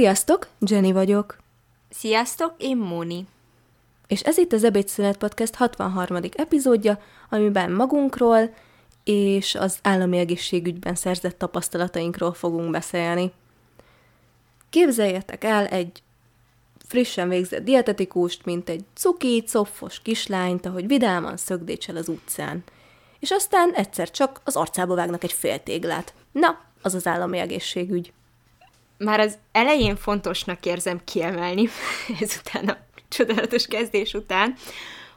Sziasztok, Jenny vagyok. Sziasztok, én Móni. És ez itt az Ebédszünet Podcast 63. epizódja, amiben magunkról és az állami egészségügyben szerzett tapasztalatainkról fogunk beszélni. Képzeljetek el egy frissen végzett dietetikust, mint egy cuki, coffos kislányt, ahogy vidáman szögdécsel az utcán. És aztán egyszer csak az arcába vágnak egy féltéglát. Na, az az állami egészségügy. Már az elején fontosnak érzem kiemelni, ezután a csodálatos kezdés után,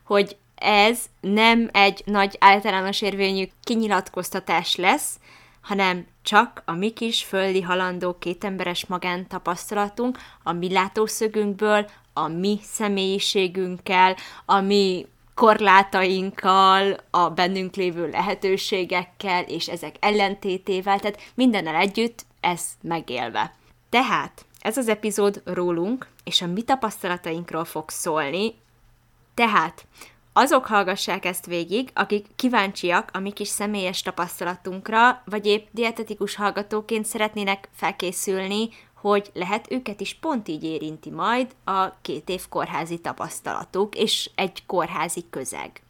hogy ez nem egy nagy általános érvényű kinyilatkoztatás lesz, hanem csak a mi kis földi halandó kétemberes magántapasztalatunk, a mi látószögünkből, a mi személyiségünkkel, a mi korlátainkkal, a bennünk lévő lehetőségekkel, és ezek ellentétével, tehát mindennel együtt ez megélve. Tehát ez az epizód rólunk, és a mi tapasztalatainkról fog szólni, tehát azok hallgassák ezt végig, akik kíváncsiak a mi kis személyes tapasztalatunkra, vagy épp dietetikus hallgatóként szeretnének felkészülni, hogy lehet őket is pont így érinti majd a két év kórházi tapasztalatuk, és egy kórházi közeg.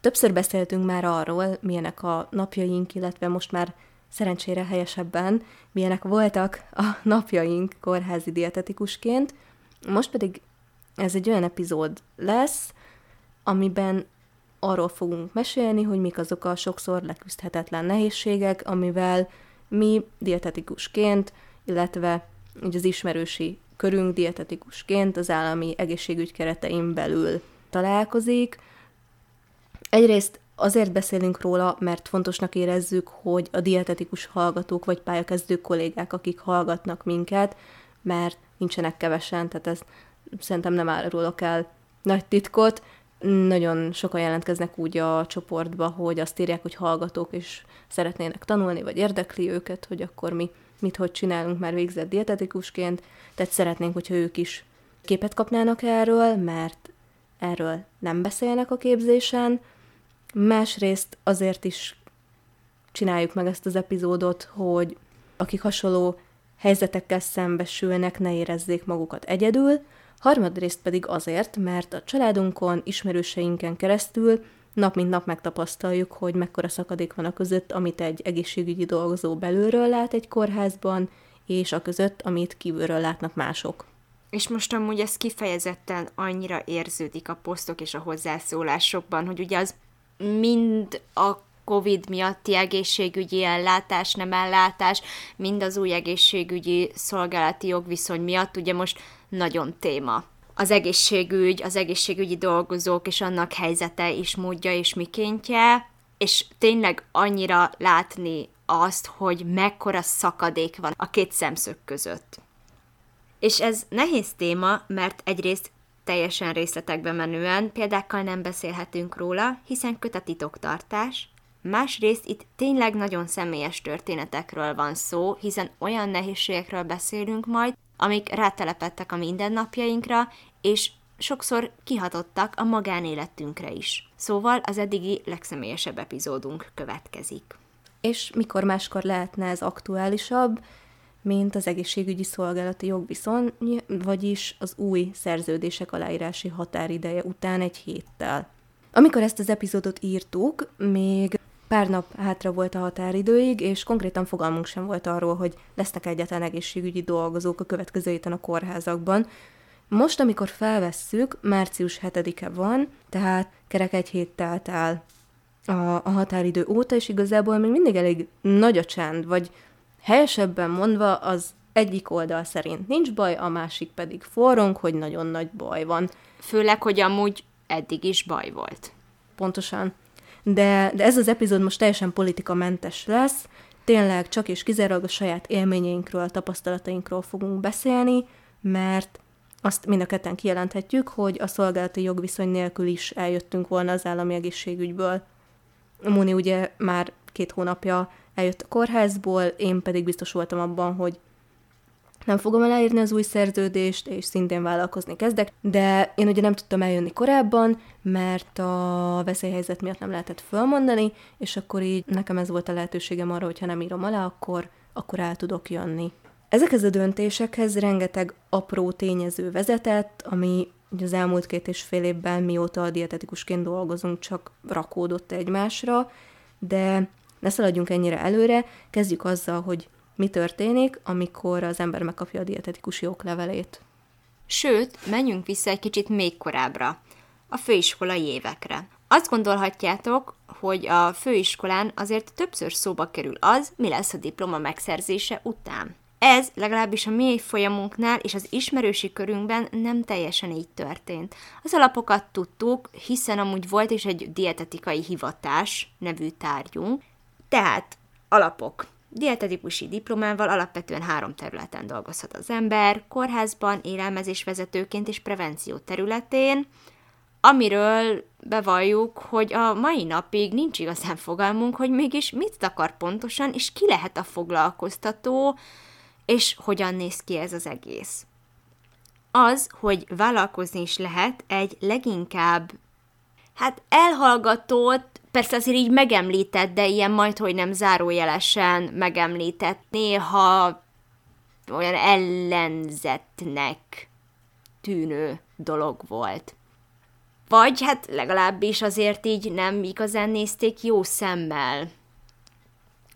Többször beszéltünk már arról, milyenek a napjaink, illetve most már szerencsére helyesebben, milyenek voltak a napjaink kórházi dietetikusként. Most pedig ez egy olyan epizód lesz, amiben arról fogunk mesélni, hogy mik azok a sokszor leküzdhetetlen nehézségek, amivel mi dietetikusként, illetve így az ismerősi körünk dietetikusként az állami egészségügy keretein belül találkozik. Egyrészt azért beszélünk róla, mert fontosnak érezzük, hogy a dietetikus hallgatók vagy pályakezdő kollégák, akik hallgatnak minket, mert nincsenek kevesen, tehát ez szerintem nem árulok el nagy titkot, nagyon sokan jelentkeznek úgy a csoportba, hogy azt írják, hogy hallgatók, és szeretnének tanulni, vagy érdekli őket, hogy akkor mi mit hogy csinálunk már végzett dietetikusként, tehát szeretnénk, hogyha ők is képet kapnának erről, mert erről nem beszélnek a képzésen. Másrészt azért is csináljuk meg ezt az epizódot, hogy akik hasonló helyzetekkel szembesülnek, ne érezzék magukat egyedül, harmadrészt pedig azért, mert a családunkon, ismerőseinken keresztül nap mint nap megtapasztaljuk, hogy mekkora szakadék van a között, amit egy egészségügyi dolgozó belülről lát egy kórházban, és a között, amit kívülről látnak mások. És most amúgy ez kifejezetten annyira érződik a posztok és a hozzászólásokban, hogy ugye az mind a COVID miatti egészségügyi ellátás, nem ellátás, mind az új egészségügyi szolgálati jogviszony miatt ugye most nagyon téma. Az egészségügy, az egészségügyi dolgozók és annak helyzete is módja és mikéntje, és tényleg annyira látni azt, hogy mekkora szakadék van a két szemszög között. És ez nehéz téma, mert egyrészt teljesen részletekbe menően példákkal nem beszélhetünk róla, hiszen köt a titoktartás, Másrészt itt tényleg nagyon személyes történetekről van szó, hiszen olyan nehézségekről beszélünk majd, amik rátelepettek a mindennapjainkra, és sokszor kihatottak a magánéletünkre is. Szóval az eddigi legszemélyesebb epizódunk következik. És mikor máskor lehetne ez aktuálisabb, mint az egészségügyi szolgálati jogviszony, vagyis az új szerződések aláírási határideje után egy héttel. Amikor ezt az epizódot írtuk, még pár nap hátra volt a határidőig, és konkrétan fogalmunk sem volt arról, hogy lesznek egyetlen egészségügyi dolgozók a következő héten a kórházakban. Most, amikor felvesszük, március 7-e van, tehát kerek egy hét telt el a, a határidő óta, és igazából még mindig elég nagy a csend, vagy helyesebben mondva az egyik oldal szerint nincs baj, a másik pedig forrong, hogy nagyon nagy baj van. Főleg, hogy amúgy eddig is baj volt. Pontosan de, de ez az epizód most teljesen politikamentes lesz, tényleg csak és kizárólag a saját élményeinkről, tapasztalatainkról fogunk beszélni, mert azt mind a ketten kijelenthetjük, hogy a szolgálati jogviszony nélkül is eljöttünk volna az állami egészségügyből. Muni ugye már két hónapja eljött a kórházból, én pedig biztos voltam abban, hogy nem fogom aláírni az új szerződést, és szintén vállalkozni kezdek, de én ugye nem tudtam eljönni korábban, mert a veszélyhelyzet miatt nem lehetett fölmondani, és akkor így nekem ez volt a lehetőségem arra, hogy ha nem írom alá, akkor, akkor el tudok jönni. Ezekhez a döntésekhez rengeteg apró tényező vezetett, ami az elmúlt két és fél évben, mióta a dietetikusként dolgozunk, csak rakódott egymásra, de ne szaladjunk ennyire előre, kezdjük azzal, hogy mi történik, amikor az ember megkapja a dietetikusi oklevelét. Sőt, menjünk vissza egy kicsit még korábbra, a főiskolai évekre. Azt gondolhatjátok, hogy a főiskolán azért többször szóba kerül az, mi lesz a diploma megszerzése után. Ez legalábbis a mi folyamunknál és az ismerősi körünkben nem teljesen így történt. Az alapokat tudtuk, hiszen amúgy volt is egy dietetikai hivatás nevű tárgyunk. Tehát alapok. Dietetikusi diplomával alapvetően három területen dolgozhat az ember, kórházban, élelmezésvezetőként és prevenció területén, amiről bevalljuk, hogy a mai napig nincs igazán fogalmunk, hogy mégis mit akar pontosan, és ki lehet a foglalkoztató, és hogyan néz ki ez az egész. Az, hogy vállalkozni is lehet egy leginkább, hát elhallgatott, persze azért így megemlített, de ilyen majd, hogy nem zárójelesen megemlített, néha olyan ellenzetnek tűnő dolog volt. Vagy hát legalábbis azért így nem igazán nézték jó szemmel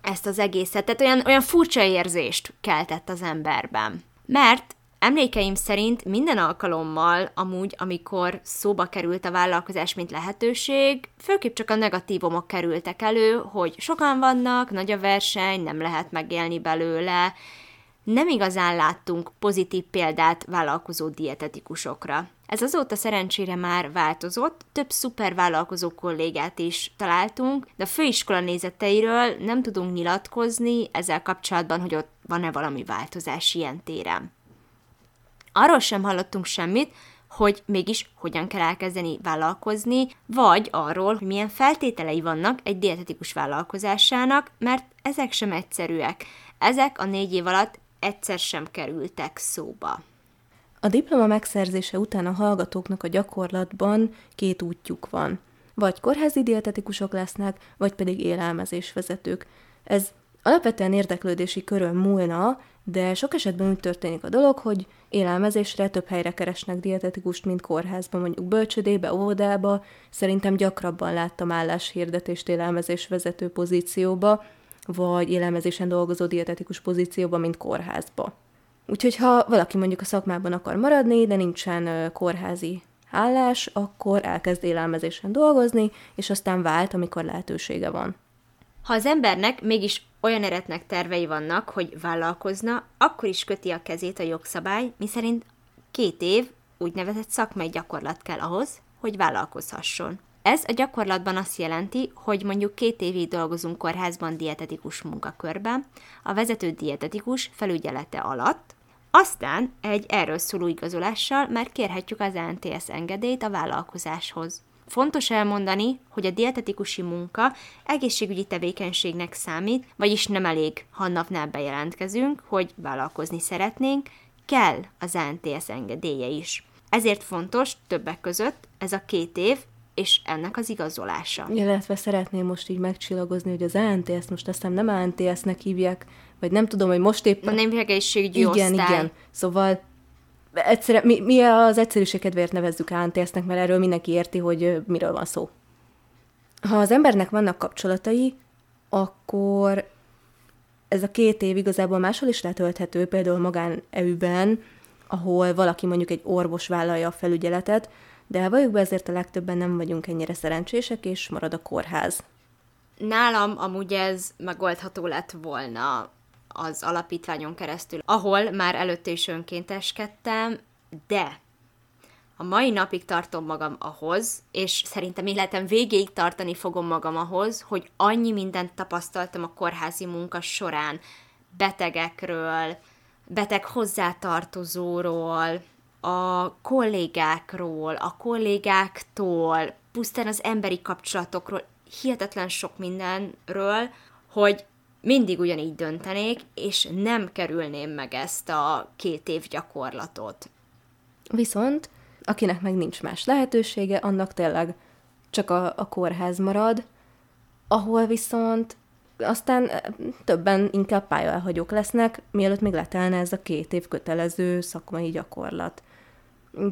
ezt az egészet. Tehát olyan, olyan furcsa érzést keltett az emberben. Mert emlékeim szerint minden alkalommal, amúgy, amikor szóba került a vállalkozás, mint lehetőség, főképp csak a negatívumok kerültek elő, hogy sokan vannak, nagy a verseny, nem lehet megélni belőle, nem igazán láttunk pozitív példát vállalkozó dietetikusokra. Ez azóta szerencsére már változott, több szuper vállalkozó kollégát is találtunk, de a főiskola nézeteiről nem tudunk nyilatkozni ezzel kapcsolatban, hogy ott van-e valami változás ilyen téren. Arról sem hallottunk semmit, hogy mégis hogyan kell elkezdeni vállalkozni, vagy arról, hogy milyen feltételei vannak egy dietetikus vállalkozásának, mert ezek sem egyszerűek. Ezek a négy év alatt egyszer sem kerültek szóba. A diploma megszerzése után a hallgatóknak a gyakorlatban két útjuk van. Vagy kórházi dietetikusok lesznek, vagy pedig élelmezésvezetők. Ez alapvetően érdeklődési körön múlna, de sok esetben úgy történik a dolog, hogy élelmezésre több helyre keresnek dietetikust, mint kórházban, mondjuk bölcsödébe, óvodába. Szerintem gyakrabban láttam álláshirdetést élelmezésvezető pozícióba, vagy élelmezésen dolgozó dietetikus pozícióba, mint kórházba. Úgyhogy ha valaki mondjuk a szakmában akar maradni, de nincsen kórházi állás, akkor elkezd élelmezésen dolgozni, és aztán vált, amikor lehetősége van. Ha az embernek mégis olyan eretnek tervei vannak, hogy vállalkozna, akkor is köti a kezét a jogszabály, miszerint két év úgynevezett szakmai gyakorlat kell ahhoz, hogy vállalkozhasson. Ez a gyakorlatban azt jelenti, hogy mondjuk két évig dolgozunk kórházban dietetikus munkakörben, a vezető dietetikus felügyelete alatt, aztán egy erről szóló igazolással már kérhetjük az NTS engedélyt a vállalkozáshoz. Fontos elmondani, hogy a dietetikusi munka egészségügyi tevékenységnek számít, vagyis nem elég, ha napnál bejelentkezünk, hogy vállalkozni szeretnénk, kell az NTS engedélye is. Ezért fontos többek között ez a két év, és ennek az igazolása. Illetve szeretném most így megcsillagozni, hogy az ANTS most aztán nem ANTS-nek hívják, vagy nem tudom, hogy most éppen... A nem egészségügyi Igen, osztály. igen. Szóval egyszerre, mi, mi az egyszerűség kedvéért nevezzük ANTS-nek, mert erről mindenki érti, hogy miről van szó. Ha az embernek vannak kapcsolatai, akkor ez a két év igazából máshol is letölthető, például magán ben ahol valaki mondjuk egy orvos vállalja a felügyeletet, de valljuk be, ezért a legtöbben nem vagyunk ennyire szerencsések, és marad a kórház. Nálam amúgy ez megoldható lett volna az alapítványon keresztül, ahol már előtte is önkénteskedtem, de a mai napig tartom magam ahhoz, és szerintem életem végéig tartani fogom magam ahhoz, hogy annyi mindent tapasztaltam a kórházi munka során, betegekről, beteg hozzátartozóról, a kollégákról, a kollégáktól, pusztán az emberi kapcsolatokról, hihetetlen sok mindenről, hogy mindig ugyanígy döntenék, és nem kerülném meg ezt a két év gyakorlatot. Viszont, akinek meg nincs más lehetősége, annak tényleg csak a, a kórház marad, ahol viszont aztán többen inkább pályaelhagyók lesznek, mielőtt még letelne ez a két év kötelező szakmai gyakorlat.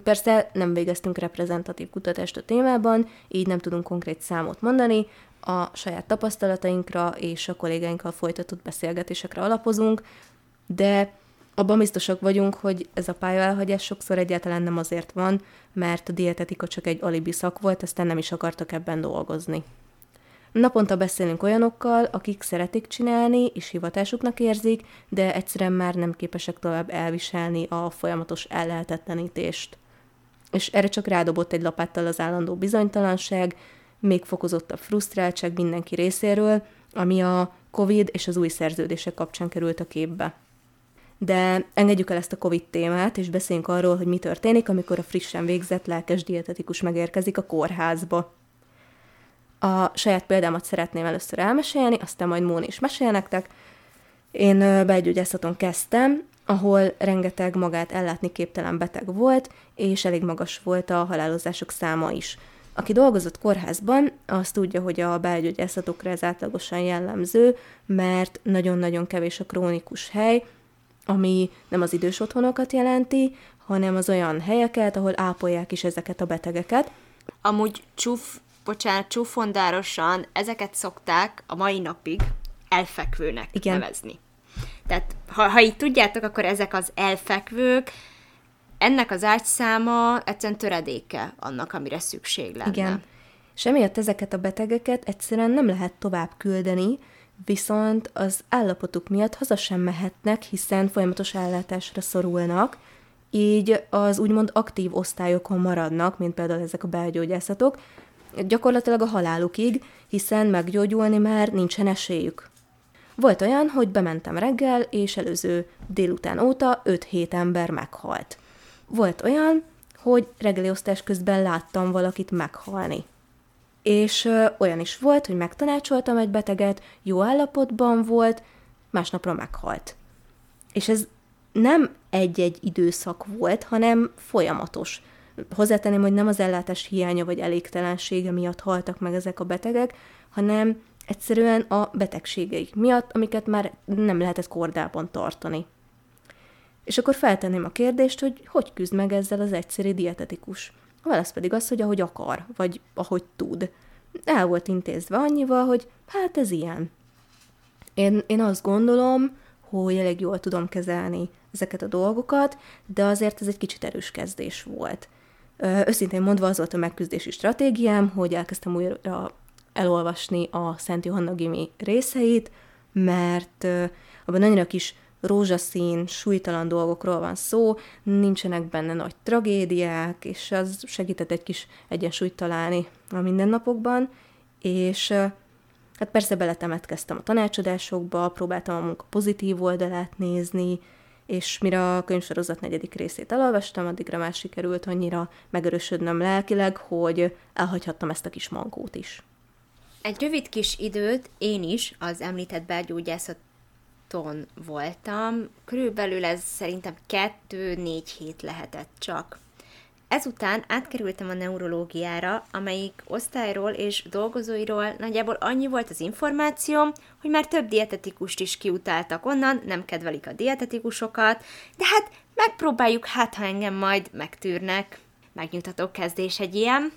Persze nem végeztünk reprezentatív kutatást a témában, így nem tudunk konkrét számot mondani, a saját tapasztalatainkra és a kollégáinkkal folytatott beszélgetésekre alapozunk, de abban biztosak vagyunk, hogy ez a pályaelhagyás sokszor egyáltalán nem azért van, mert a dietetika csak egy alibi szak volt, aztán nem is akartak ebben dolgozni. Naponta beszélünk olyanokkal, akik szeretik csinálni, és hivatásuknak érzik, de egyszerűen már nem képesek tovább elviselni a folyamatos ellehetetlenítést. És erre csak rádobott egy lapáttal az állandó bizonytalanság, még fokozottabb frusztráltság mindenki részéről, ami a COVID és az új szerződések kapcsán került a képbe. De engedjük el ezt a COVID témát, és beszéljünk arról, hogy mi történik, amikor a frissen végzett lelkes dietetikus megérkezik a kórházba. A saját példámat szeretném először elmesélni, aztán majd Móni is mesél nektek. Én belgyógyászaton kezdtem, ahol rengeteg magát ellátni képtelen beteg volt, és elég magas volt a halálozások száma is. Aki dolgozott kórházban, az tudja, hogy a belgyógyászatokra ez átlagosan jellemző, mert nagyon-nagyon kevés a krónikus hely, ami nem az idős otthonokat jelenti, hanem az olyan helyeket, ahol ápolják is ezeket a betegeket. Amúgy csúf, bocsánat, csúfondárosan ezeket szokták a mai napig elfekvőnek Igen. nevezni. Tehát ha, ha így tudjátok, akkor ezek az elfekvők, ennek az ágyszáma egyszerűen töredéke annak, amire szükség lenne. Igen. És emiatt ezeket a betegeket egyszerűen nem lehet tovább küldeni, viszont az állapotuk miatt haza sem mehetnek, hiszen folyamatos ellátásra szorulnak, így az úgymond aktív osztályokon maradnak, mint például ezek a belgyógyászatok, gyakorlatilag a halálukig, hiszen meggyógyulni már nincsen esélyük. Volt olyan, hogy bementem reggel, és előző délután óta 5-7 ember meghalt. Volt olyan, hogy reggeli osztás közben láttam valakit meghalni. És ö, olyan is volt, hogy megtanácsoltam egy beteget, jó állapotban volt, másnapra meghalt. És ez nem egy-egy időszak volt, hanem folyamatos. Hozzátenném, hogy nem az ellátás hiánya vagy elégtelensége miatt haltak meg ezek a betegek, hanem egyszerűen a betegségeik miatt, amiket már nem lehetett kordában tartani. És akkor feltenném a kérdést, hogy hogy küzd meg ezzel az egyszerű dietetikus. A válasz pedig az, hogy ahogy akar, vagy ahogy tud. El volt intézve annyival, hogy hát ez ilyen. Én, én azt gondolom, hogy elég jól tudom kezelni ezeket a dolgokat, de azért ez egy kicsit erős kezdés volt. Őszintén mondva az volt a megküzdési stratégiám, hogy elkezdtem újra elolvasni a Szent Johanna Gimi részeit, mert abban annyira kis rózsaszín, súlytalan dolgokról van szó, nincsenek benne nagy tragédiák, és az segített egy kis egyensúlyt találni a mindennapokban, és hát persze beletemetkeztem a tanácsadásokba, próbáltam a munka pozitív oldalát nézni, és mire a könyvsorozat negyedik részét elolvastam, addigra már sikerült annyira megerősödnöm lelkileg, hogy elhagyhattam ezt a kis mankót is. Egy rövid kis időt én is az említett belgyógyászat ton voltam, körülbelül ez szerintem kettő-négy hét lehetett csak. Ezután átkerültem a neurológiára, amelyik osztályról és dolgozóiról nagyjából annyi volt az információm, hogy már több dietetikust is kiutáltak onnan, nem kedvelik a dietetikusokat, de hát megpróbáljuk, hát ha engem majd megtűrnek. Megnyugtató kezdés egy ilyen.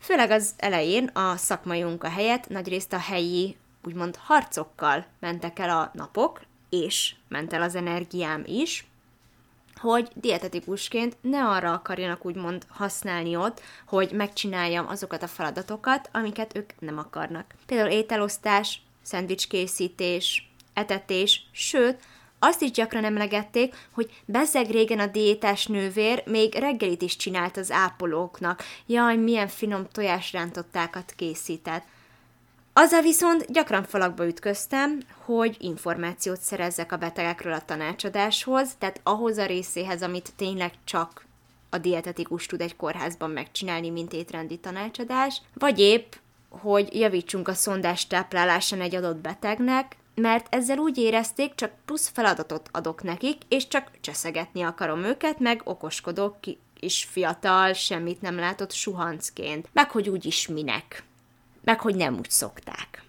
Főleg az elején a szakmai munka helyett nagyrészt a helyi úgymond harcokkal mentek el a napok, és ment el az energiám is, hogy dietetikusként ne arra akarjanak úgymond használni ott, hogy megcsináljam azokat a feladatokat, amiket ők nem akarnak. Például ételosztás, szendvicskészítés, etetés, sőt, azt is gyakran emlegették, hogy bezeg régen a diétás nővér még reggelit is csinált az ápolóknak. Jaj, milyen finom tojásrántottákat készített. Azzal viszont gyakran falakba ütköztem, hogy információt szerezzek a betegekről a tanácsadáshoz, tehát ahhoz a részéhez, amit tényleg csak a dietetikus tud egy kórházban megcsinálni, mint étrendi tanácsadás, vagy épp, hogy javítsunk a szondás táplálásán egy adott betegnek, mert ezzel úgy érezték, csak plusz feladatot adok nekik, és csak cseszegetni akarom őket, meg okoskodok ki is fiatal, semmit nem látott suhancként, meg hogy úgyis minek meg hogy nem úgy szokták.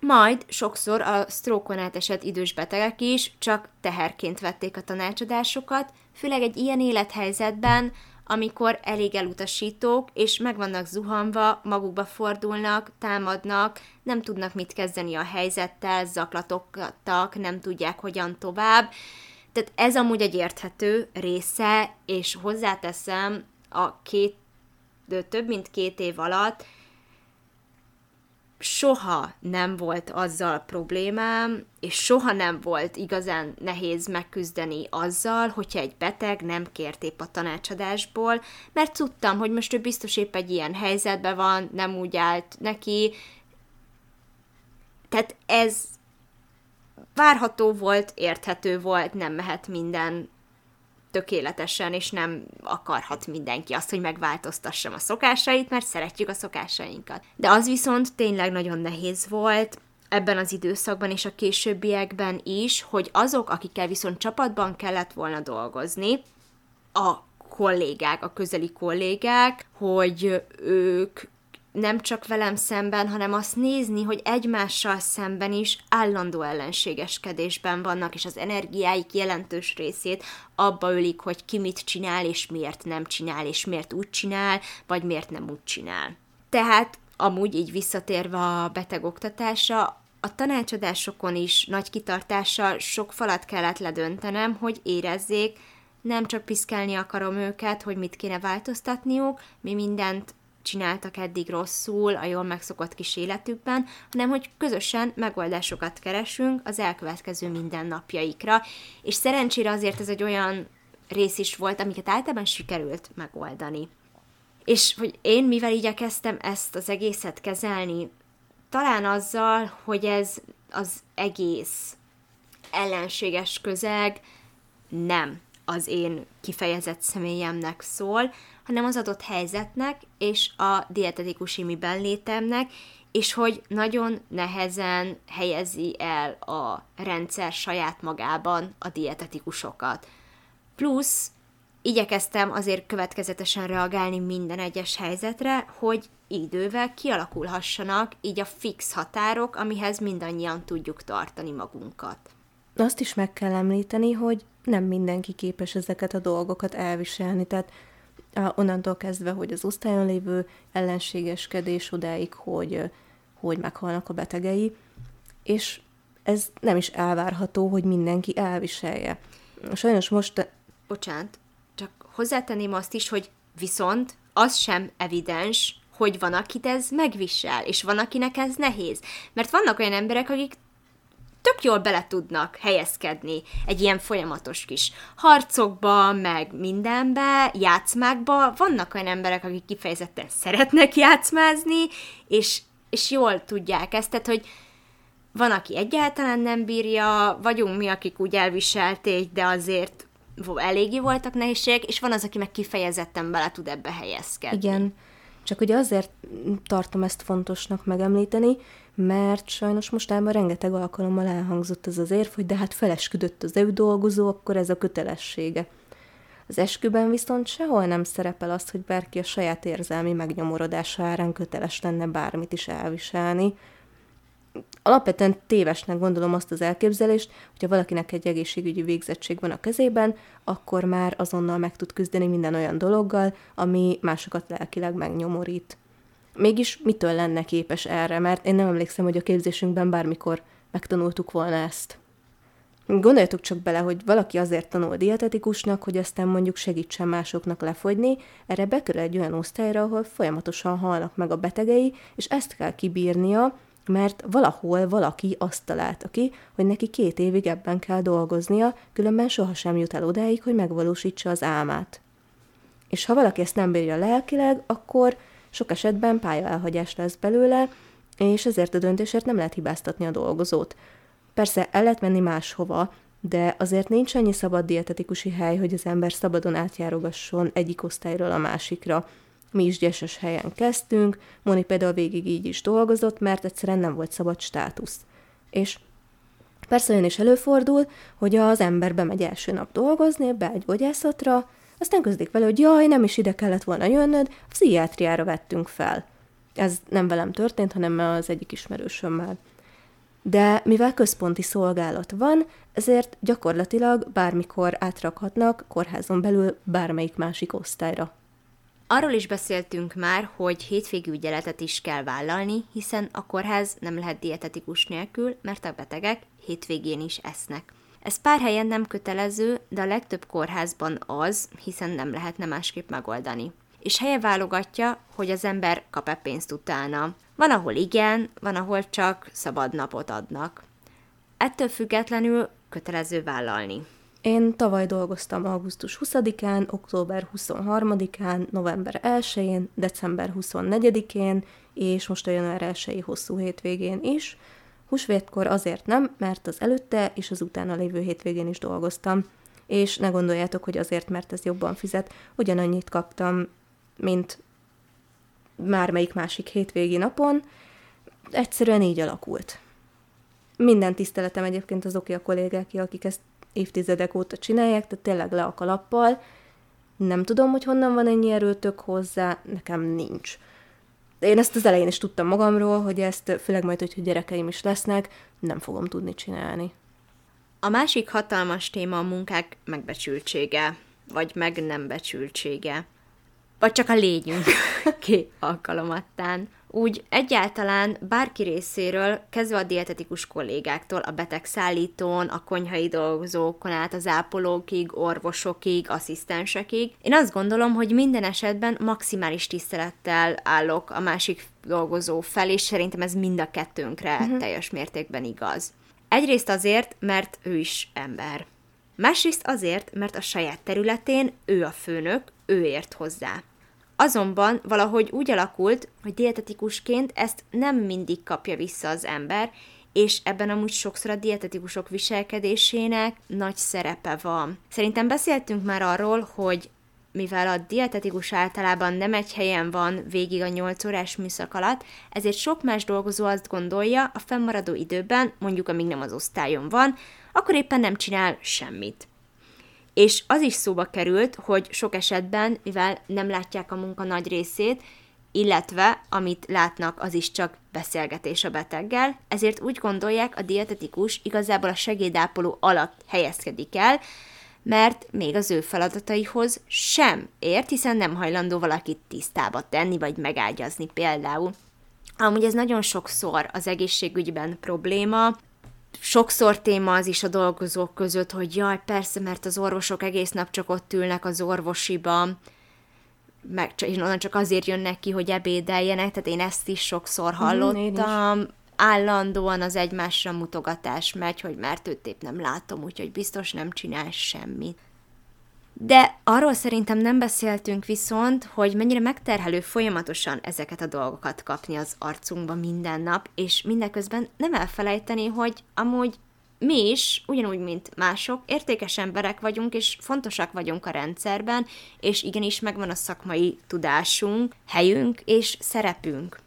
Majd sokszor a sztrókon átesett idős betegek is csak teherként vették a tanácsadásokat, főleg egy ilyen élethelyzetben, amikor elég elutasítók, és meg vannak zuhanva, magukba fordulnak, támadnak, nem tudnak mit kezdeni a helyzettel, zaklatoktak, nem tudják hogyan tovább. Tehát ez amúgy egy érthető része, és hozzáteszem, a két, de több mint két év alatt soha nem volt azzal problémám, és soha nem volt igazán nehéz megküzdeni azzal, hogyha egy beteg nem kért épp a tanácsadásból, mert tudtam, hogy most ő biztos épp egy ilyen helyzetben van, nem úgy állt neki. Tehát ez várható volt, érthető volt, nem mehet minden tökéletesen, és nem akarhat mindenki azt, hogy megváltoztassam a szokásait, mert szeretjük a szokásainkat. De az viszont tényleg nagyon nehéz volt, ebben az időszakban és a későbbiekben is, hogy azok, akikkel viszont csapatban kellett volna dolgozni, a kollégák, a közeli kollégák, hogy ők nem csak velem szemben, hanem azt nézni, hogy egymással szemben is állandó ellenségeskedésben vannak, és az energiáik jelentős részét abba ölik, hogy ki mit csinál, és miért nem csinál, és miért úgy csinál, vagy miért nem úgy csinál. Tehát amúgy így visszatérve a beteg oktatása, a tanácsadásokon is nagy kitartással sok falat kellett ledöntenem, hogy érezzék, nem csak piszkálni akarom őket, hogy mit kéne változtatniuk, mi mindent csináltak eddig rosszul a jól megszokott kis életükben, hanem hogy közösen megoldásokat keresünk az elkövetkező mindennapjaikra, és szerencsére azért ez egy olyan rész is volt, amiket általában sikerült megoldani. És hogy én mivel igyekeztem ezt az egészet kezelni, talán azzal, hogy ez az egész ellenséges közeg nem az én kifejezett személyemnek szól, hanem az adott helyzetnek és a dietetikusi mi létemnek, és hogy nagyon nehezen helyezi el a rendszer saját magában a dietetikusokat. Plusz igyekeztem azért következetesen reagálni minden egyes helyzetre, hogy idővel kialakulhassanak így a fix határok, amihez mindannyian tudjuk tartani magunkat. Azt is meg kell említeni, hogy nem mindenki képes ezeket a dolgokat elviselni, tehát onnantól kezdve, hogy az osztályon lévő ellenségeskedés odáig, hogy, hogy meghalnak a betegei, és ez nem is elvárható, hogy mindenki elviselje. Sajnos most... Bocsánat, csak hozzátenném azt is, hogy viszont az sem evidens, hogy van, akit ez megvisel, és van, akinek ez nehéz. Mert vannak olyan emberek, akik tök jól bele tudnak helyezkedni egy ilyen folyamatos kis harcokba, meg mindenbe, játszmákba. Vannak olyan emberek, akik kifejezetten szeretnek játszmázni, és, és jól tudják ezt, tehát, hogy van, aki egyáltalán nem bírja, vagyunk mi, akik úgy elviselték, de azért eléggé voltak nehézségek, és van az, aki meg kifejezetten bele tud ebbe helyezkedni. Igen, csak ugye azért tartom ezt fontosnak megemlíteni, mert sajnos mostában rengeteg alkalommal elhangzott ez az érv, hogy de hát felesküdött az ő dolgozó, akkor ez a kötelessége. Az esküben viszont sehol nem szerepel az, hogy bárki a saját érzelmi megnyomorodása árán köteles lenne bármit is elviselni. Alapvetően tévesnek gondolom azt az elképzelést, hogyha valakinek egy egészségügyi végzettség van a kezében, akkor már azonnal meg tud küzdeni minden olyan dologgal, ami másokat lelkileg megnyomorít. Mégis mitől lenne képes erre, mert én nem emlékszem, hogy a képzésünkben bármikor megtanultuk volna ezt. Gondoljatok csak bele, hogy valaki azért tanul dietetikusnak, hogy aztán mondjuk segítsen másoknak lefogyni, erre bekerül egy olyan osztályra, ahol folyamatosan halnak meg a betegei, és ezt kell kibírnia, mert valahol valaki azt találta ki, hogy neki két évig ebben kell dolgoznia, különben sohasem jut el odáig, hogy megvalósítsa az álmát. És ha valaki ezt nem bírja lelkileg, akkor sok esetben pályaelhagyás lesz belőle, és ezért a döntésért nem lehet hibáztatni a dolgozót. Persze el lehet menni máshova, de azért nincs annyi szabad dietetikusi hely, hogy az ember szabadon átjárogasson egyik osztályról a másikra. Mi is gyeses helyen kezdtünk, Moni például végig így is dolgozott, mert egyszerűen nem volt szabad státusz. És persze olyan is előfordul, hogy az ember bemegy első nap dolgozni, be egy gyógyászatra, aztán közlik vele, hogy jaj, nem is ide kellett volna jönnöd, a pszichiátriára vettünk fel. Ez nem velem történt, hanem az egyik ismerősömmel. de mivel központi szolgálat van, ezért gyakorlatilag bármikor átrakhatnak kórházon belül bármelyik másik osztályra. Arról is beszéltünk már, hogy hétvégi ügyeletet is kell vállalni, hiszen a kórház nem lehet dietetikus nélkül, mert a betegek hétvégén is esznek. Ez pár helyen nem kötelező, de a legtöbb kórházban az, hiszen nem lehetne másképp megoldani. És helye válogatja, hogy az ember kap-e pénzt utána. Van, ahol igen, van, ahol csak szabad napot adnak. Ettől függetlenül kötelező vállalni. Én tavaly dolgoztam augusztus 20-án, október 23-án, november 1-én, december 24-én, és most a január 1 hosszú hétvégén is. Húsvétkor azért nem, mert az előtte és az utána lévő hétvégén is dolgoztam. És ne gondoljátok, hogy azért, mert ez jobban fizet, ugyanannyit kaptam, mint mármelyik másik hétvégi napon. Egyszerűen így alakult. Minden tiszteletem egyébként az oké a kollégák, akik ezt évtizedek óta csinálják, tehát tényleg le a kalappal. Nem tudom, hogy honnan van ennyi erőtök hozzá, nekem nincs. De én ezt az elején is tudtam magamról, hogy ezt, főleg majd, hogy gyerekeim is lesznek, nem fogom tudni csinálni. A másik hatalmas téma a munkák megbecsültsége, vagy meg nem becsültsége. Vagy csak a lényünk ki alkalomattán úgy egyáltalán bárki részéről, kezdve a dietetikus kollégáktól, a betegszállítón, a konyhai dolgozókon át, az ápolókig, orvosokig, asszisztensekig. Én azt gondolom, hogy minden esetben maximális tisztelettel állok a másik dolgozó fel, és szerintem ez mind a kettőnkre uh-huh. teljes mértékben igaz. Egyrészt azért, mert ő is ember. Másrészt azért, mert a saját területén ő a főnök, ő ért hozzá. Azonban valahogy úgy alakult, hogy dietetikusként ezt nem mindig kapja vissza az ember, és ebben amúgy sokszor a dietetikusok viselkedésének nagy szerepe van. Szerintem beszéltünk már arról, hogy mivel a dietetikus általában nem egy helyen van végig a 8 órás műszak alatt, ezért sok más dolgozó azt gondolja, a fennmaradó időben, mondjuk amíg nem az osztályon van, akkor éppen nem csinál semmit. És az is szóba került, hogy sok esetben, mivel nem látják a munka nagy részét, illetve amit látnak, az is csak beszélgetés a beteggel, ezért úgy gondolják, a dietetikus igazából a segédápoló alatt helyezkedik el, mert még az ő feladataihoz sem ért, hiszen nem hajlandó valakit tisztába tenni, vagy megágyazni például. Amúgy ez nagyon sokszor az egészségügyben probléma, sokszor téma az is a dolgozók között, hogy jaj, persze, mert az orvosok egész nap csak ott ülnek az orvosiba, meg és onnan csak azért jönnek ki, hogy ebédeljenek, tehát én ezt is sokszor hallottam. Mm, is. Állandóan az egymásra mutogatás megy, hogy mert őt épp nem látom, úgyhogy biztos nem csinál semmit. De arról szerintem nem beszéltünk viszont, hogy mennyire megterhelő folyamatosan ezeket a dolgokat kapni az arcunkba minden nap, és mindeközben nem elfelejteni, hogy amúgy mi is, ugyanúgy, mint mások, értékes emberek vagyunk, és fontosak vagyunk a rendszerben, és igenis megvan a szakmai tudásunk, helyünk és szerepünk.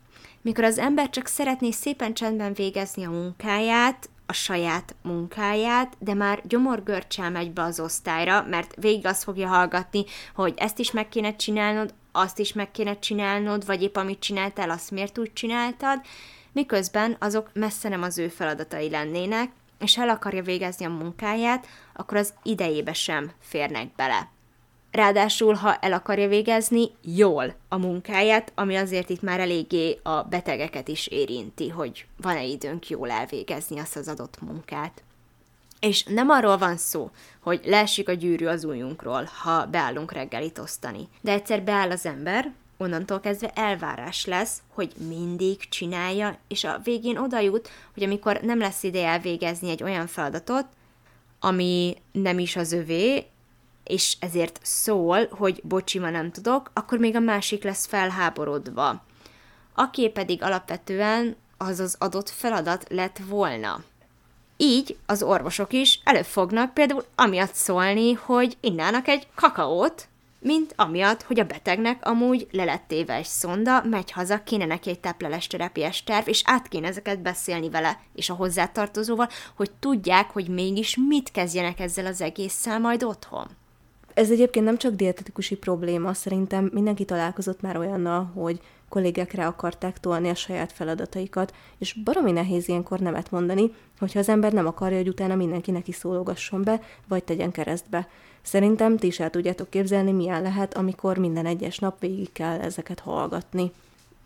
Mikor az ember csak szeretné szépen csendben végezni a munkáját, a saját munkáját, de már gyomorgörcsel megy be az osztályra, mert végig azt fogja hallgatni, hogy ezt is meg kéne csinálnod, azt is meg kéne csinálnod, vagy épp amit csináltál, azt miért úgy csináltad, miközben azok messze nem az ő feladatai lennének, és el akarja végezni a munkáját, akkor az idejébe sem férnek bele. Ráadásul, ha el akarja végezni jól a munkáját, ami azért itt már eléggé a betegeket is érinti, hogy van-e időnk jól elvégezni azt az adott munkát. És nem arról van szó, hogy leesik a gyűrű az ujjunkról, ha beállunk reggelit osztani. De egyszer beáll az ember, onnantól kezdve elvárás lesz, hogy mindig csinálja, és a végén oda jut, hogy amikor nem lesz ideje elvégezni egy olyan feladatot, ami nem is az övé, és ezért szól, hogy bocsi, ma nem tudok, akkor még a másik lesz felháborodva. Aki pedig alapvetően az az adott feladat lett volna. Így az orvosok is előbb fognak például amiatt szólni, hogy innának egy kakaót, mint amiatt, hogy a betegnek amúgy le lett téve egy szonda, megy haza, kéne neki egy tápleles terápiás terv, és át kéne ezeket beszélni vele és a hozzátartozóval, hogy tudják, hogy mégis mit kezdjenek ezzel az egésszel majd otthon. Ez egyébként nem csak dietetikusi probléma, szerintem mindenki találkozott már olyannal, hogy kollégák rá akarták tolni a saját feladataikat, és baromi nehéz ilyenkor nemet mondani, hogyha az ember nem akarja, hogy utána mindenki neki szólogasson be, vagy tegyen keresztbe. Szerintem ti is el tudjátok képzelni, milyen lehet, amikor minden egyes nap végig kell ezeket hallgatni.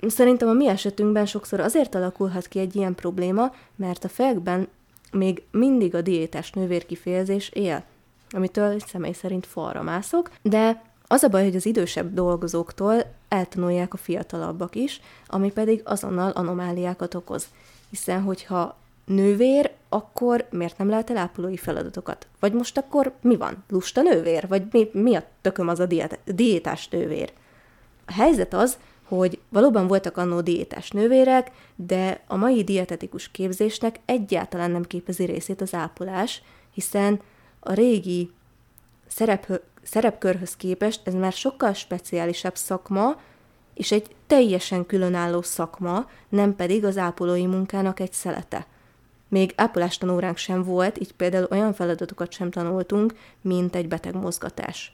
Szerintem a mi esetünkben sokszor azért alakulhat ki egy ilyen probléma, mert a fejekben még mindig a diétás nővérkifejezés él, amitől személy szerint falra mászok, de az a baj, hogy az idősebb dolgozóktól eltanulják a fiatalabbak is, ami pedig azonnal anomáliákat okoz. Hiszen, hogyha nővér, akkor miért nem lehet elápolói feladatokat? Vagy most akkor mi van? Lusta nővér? Vagy mi, mi a tököm az a diét, diétás nővér? A helyzet az, hogy valóban voltak annó diétás nővérek, de a mai dietetikus képzésnek egyáltalán nem képezi részét az ápolás, hiszen a régi szerep, szerepkörhöz képest ez már sokkal speciálisabb szakma, és egy teljesen különálló szakma, nem pedig az ápolói munkának egy szelete. Még ápolástanóránk sem volt, így például olyan feladatokat sem tanultunk, mint egy betegmozgatás.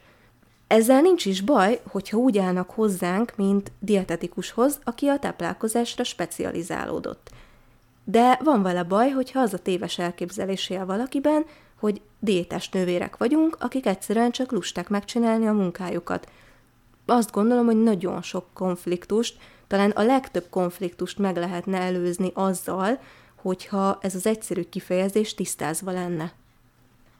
Ezzel nincs is baj, hogyha úgy állnak hozzánk, mint dietetikushoz, aki a táplálkozásra specializálódott. De van vele baj, hogyha az a téves elképzelés él valakiben, hogy diétás nővérek vagyunk, akik egyszerűen csak lusták megcsinálni a munkájukat. Azt gondolom, hogy nagyon sok konfliktust, talán a legtöbb konfliktust meg lehetne előzni azzal, hogyha ez az egyszerű kifejezés tisztázva lenne.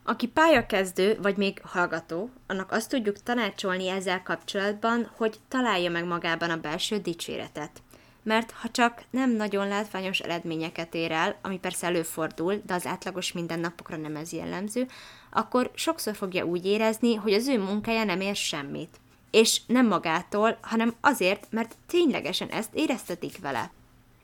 Aki pályakezdő, vagy még hallgató, annak azt tudjuk tanácsolni ezzel kapcsolatban, hogy találja meg magában a belső dicséretet. Mert ha csak nem nagyon látványos eredményeket ér el, ami persze előfordul, de az átlagos mindennapokra nem ez jellemző, akkor sokszor fogja úgy érezni, hogy az ő munkája nem ér semmit. És nem magától, hanem azért, mert ténylegesen ezt éreztetik vele.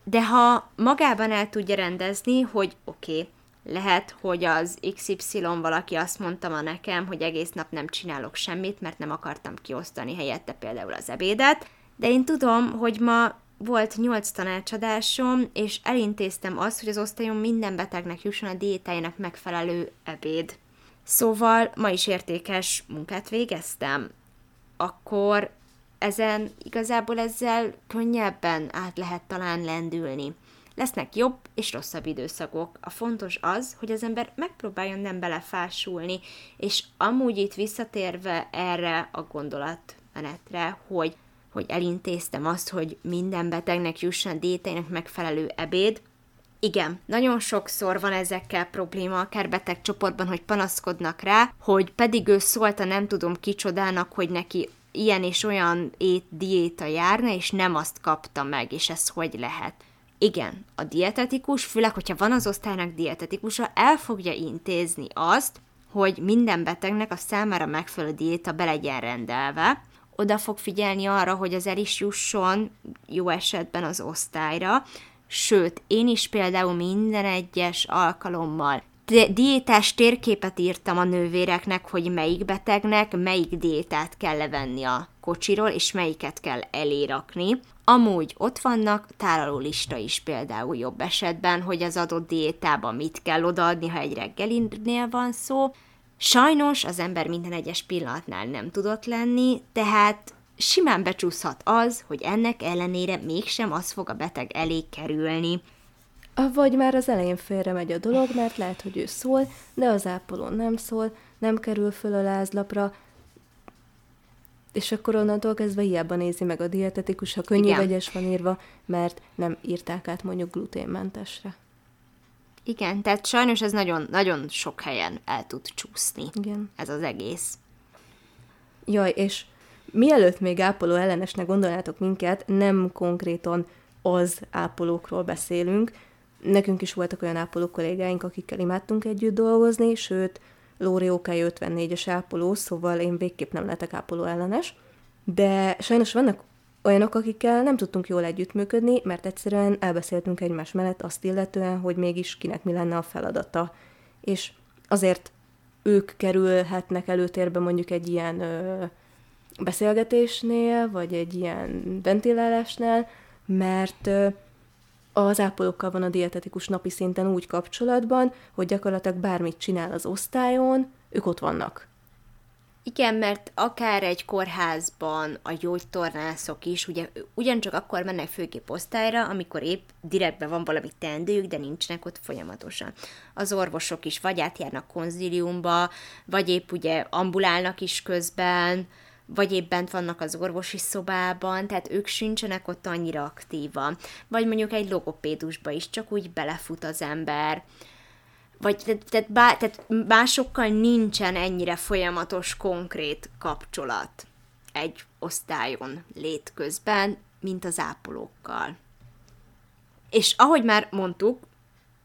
De ha magában el tudja rendezni, hogy oké, okay, lehet, hogy az XY valaki azt mondta ma nekem, hogy egész nap nem csinálok semmit, mert nem akartam kiosztani helyette például az ebédet, de én tudom, hogy ma volt nyolc tanácsadásom, és elintéztem azt, hogy az osztályon minden betegnek jusson a diétájának megfelelő ebéd. Szóval ma is értékes munkát végeztem. Akkor ezen igazából ezzel könnyebben át lehet talán lendülni. Lesznek jobb és rosszabb időszakok. A fontos az, hogy az ember megpróbáljon nem belefásulni, és amúgy itt visszatérve erre a gondolatmenetre, hogy hogy elintéztem azt, hogy minden betegnek jusson a diétájának megfelelő ebéd, igen, nagyon sokszor van ezekkel probléma, akár beteg csoportban, hogy panaszkodnak rá, hogy pedig ő szólta nem tudom kicsodának, hogy neki ilyen és olyan ét, diéta járna, és nem azt kapta meg, és ez hogy lehet. Igen, a dietetikus, főleg, hogyha van az osztálynak dietetikusa, el fogja intézni azt, hogy minden betegnek a számára megfelelő diéta be legyen rendelve, oda fog figyelni arra, hogy az el is jusson jó esetben az osztályra, sőt, én is például minden egyes alkalommal diétás térképet írtam a nővéreknek, hogy melyik betegnek melyik diétát kell levenni a kocsiról, és melyiket kell elérakni. Amúgy ott vannak tálaló lista is például jobb esetben, hogy az adott diétában mit kell odaadni, ha egy reggelinél van szó. Sajnos az ember minden egyes pillanatnál nem tudott lenni, tehát simán becsúszhat az, hogy ennek ellenére mégsem az fog a beteg elé kerülni. Vagy már az elején félre megy a dolog, mert lehet, hogy ő szól, de az ápoló nem szól, nem kerül föl a lázlapra, és akkor onnantól kezdve hiába nézi meg a dietetikus, ha könnyű Igen. vegyes van írva, mert nem írták át mondjuk gluténmentesre. Igen, tehát sajnos ez nagyon, nagyon sok helyen el tud csúszni. Igen. Ez az egész. Jaj, és mielőtt még ápoló ellenesnek gondolnátok minket, nem konkrétan az ápolókról beszélünk. Nekünk is voltak olyan ápoló kollégáink, akikkel imádtunk együtt dolgozni, sőt, Lóri OK 54-es ápoló, szóval én végképp nem lehetek ápoló ellenes. De sajnos vannak olyanok, akikkel nem tudtunk jól együttműködni, mert egyszerűen elbeszéltünk egymás mellett azt illetően, hogy mégis kinek mi lenne a feladata. És azért ők kerülhetnek előtérbe mondjuk egy ilyen ö, beszélgetésnél, vagy egy ilyen ventilálásnál, mert ö, az ápolókkal van a dietetikus napi szinten úgy kapcsolatban, hogy gyakorlatilag bármit csinál az osztályon, ők ott vannak. Igen, mert akár egy kórházban a gyógytornászok is, ugye ugyancsak akkor mennek főkép osztályra, amikor épp direktben van valami teendőjük, de nincsenek ott folyamatosan. Az orvosok is vagy átjárnak konziliumba, vagy épp ugye ambulálnak is közben, vagy épp bent vannak az orvosi szobában, tehát ők sincsenek ott annyira aktívan. Vagy mondjuk egy logopédusba is csak úgy belefut az ember vagy tehát, tehát, bá, tehát másokkal nincsen ennyire folyamatos, konkrét kapcsolat egy osztályon létközben, mint az ápolókkal. És ahogy már mondtuk,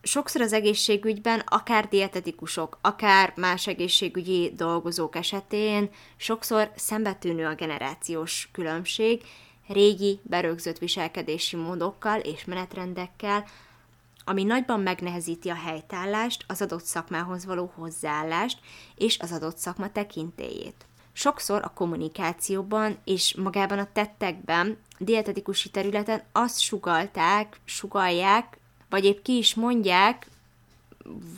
sokszor az egészségügyben, akár dietetikusok, akár más egészségügyi dolgozók esetén sokszor szembetűnő a generációs különbség, régi, berögzött viselkedési módokkal és menetrendekkel, ami nagyban megnehezíti a helytállást, az adott szakmához való hozzáállást és az adott szakma tekintélyét. Sokszor a kommunikációban és magában a tettekben, dietetikusi területen azt sugalták, sugalják, vagy épp ki is mondják,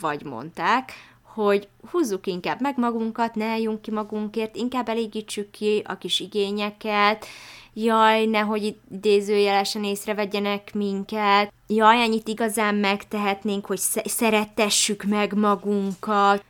vagy mondták, hogy húzzuk inkább meg magunkat, ne álljunk ki magunkért, inkább elégítsük ki a kis igényeket, jaj, nehogy idézőjelesen észrevegyenek minket, jaj, ennyit igazán megtehetnénk, hogy szerettessük meg magunkat,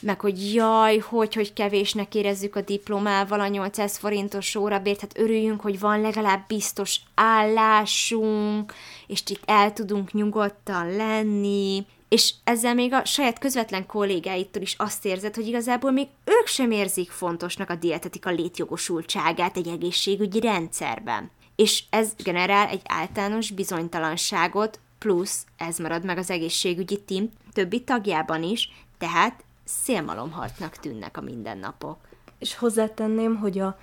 meg hogy jaj, hogy, hogy kevésnek érezzük a diplomával a 800 forintos órabért, hát örüljünk, hogy van legalább biztos állásunk, és itt el tudunk nyugodtan lenni, és ezzel még a saját közvetlen kollégáitól is azt érzed, hogy igazából még ők sem érzik fontosnak a dietetika létjogosultságát egy egészségügyi rendszerben. És ez generál egy általános bizonytalanságot, plusz ez marad meg az egészségügyi tím többi tagjában is, tehát szélmalomhartnak tűnnek a mindennapok. És hozzátenném, hogy a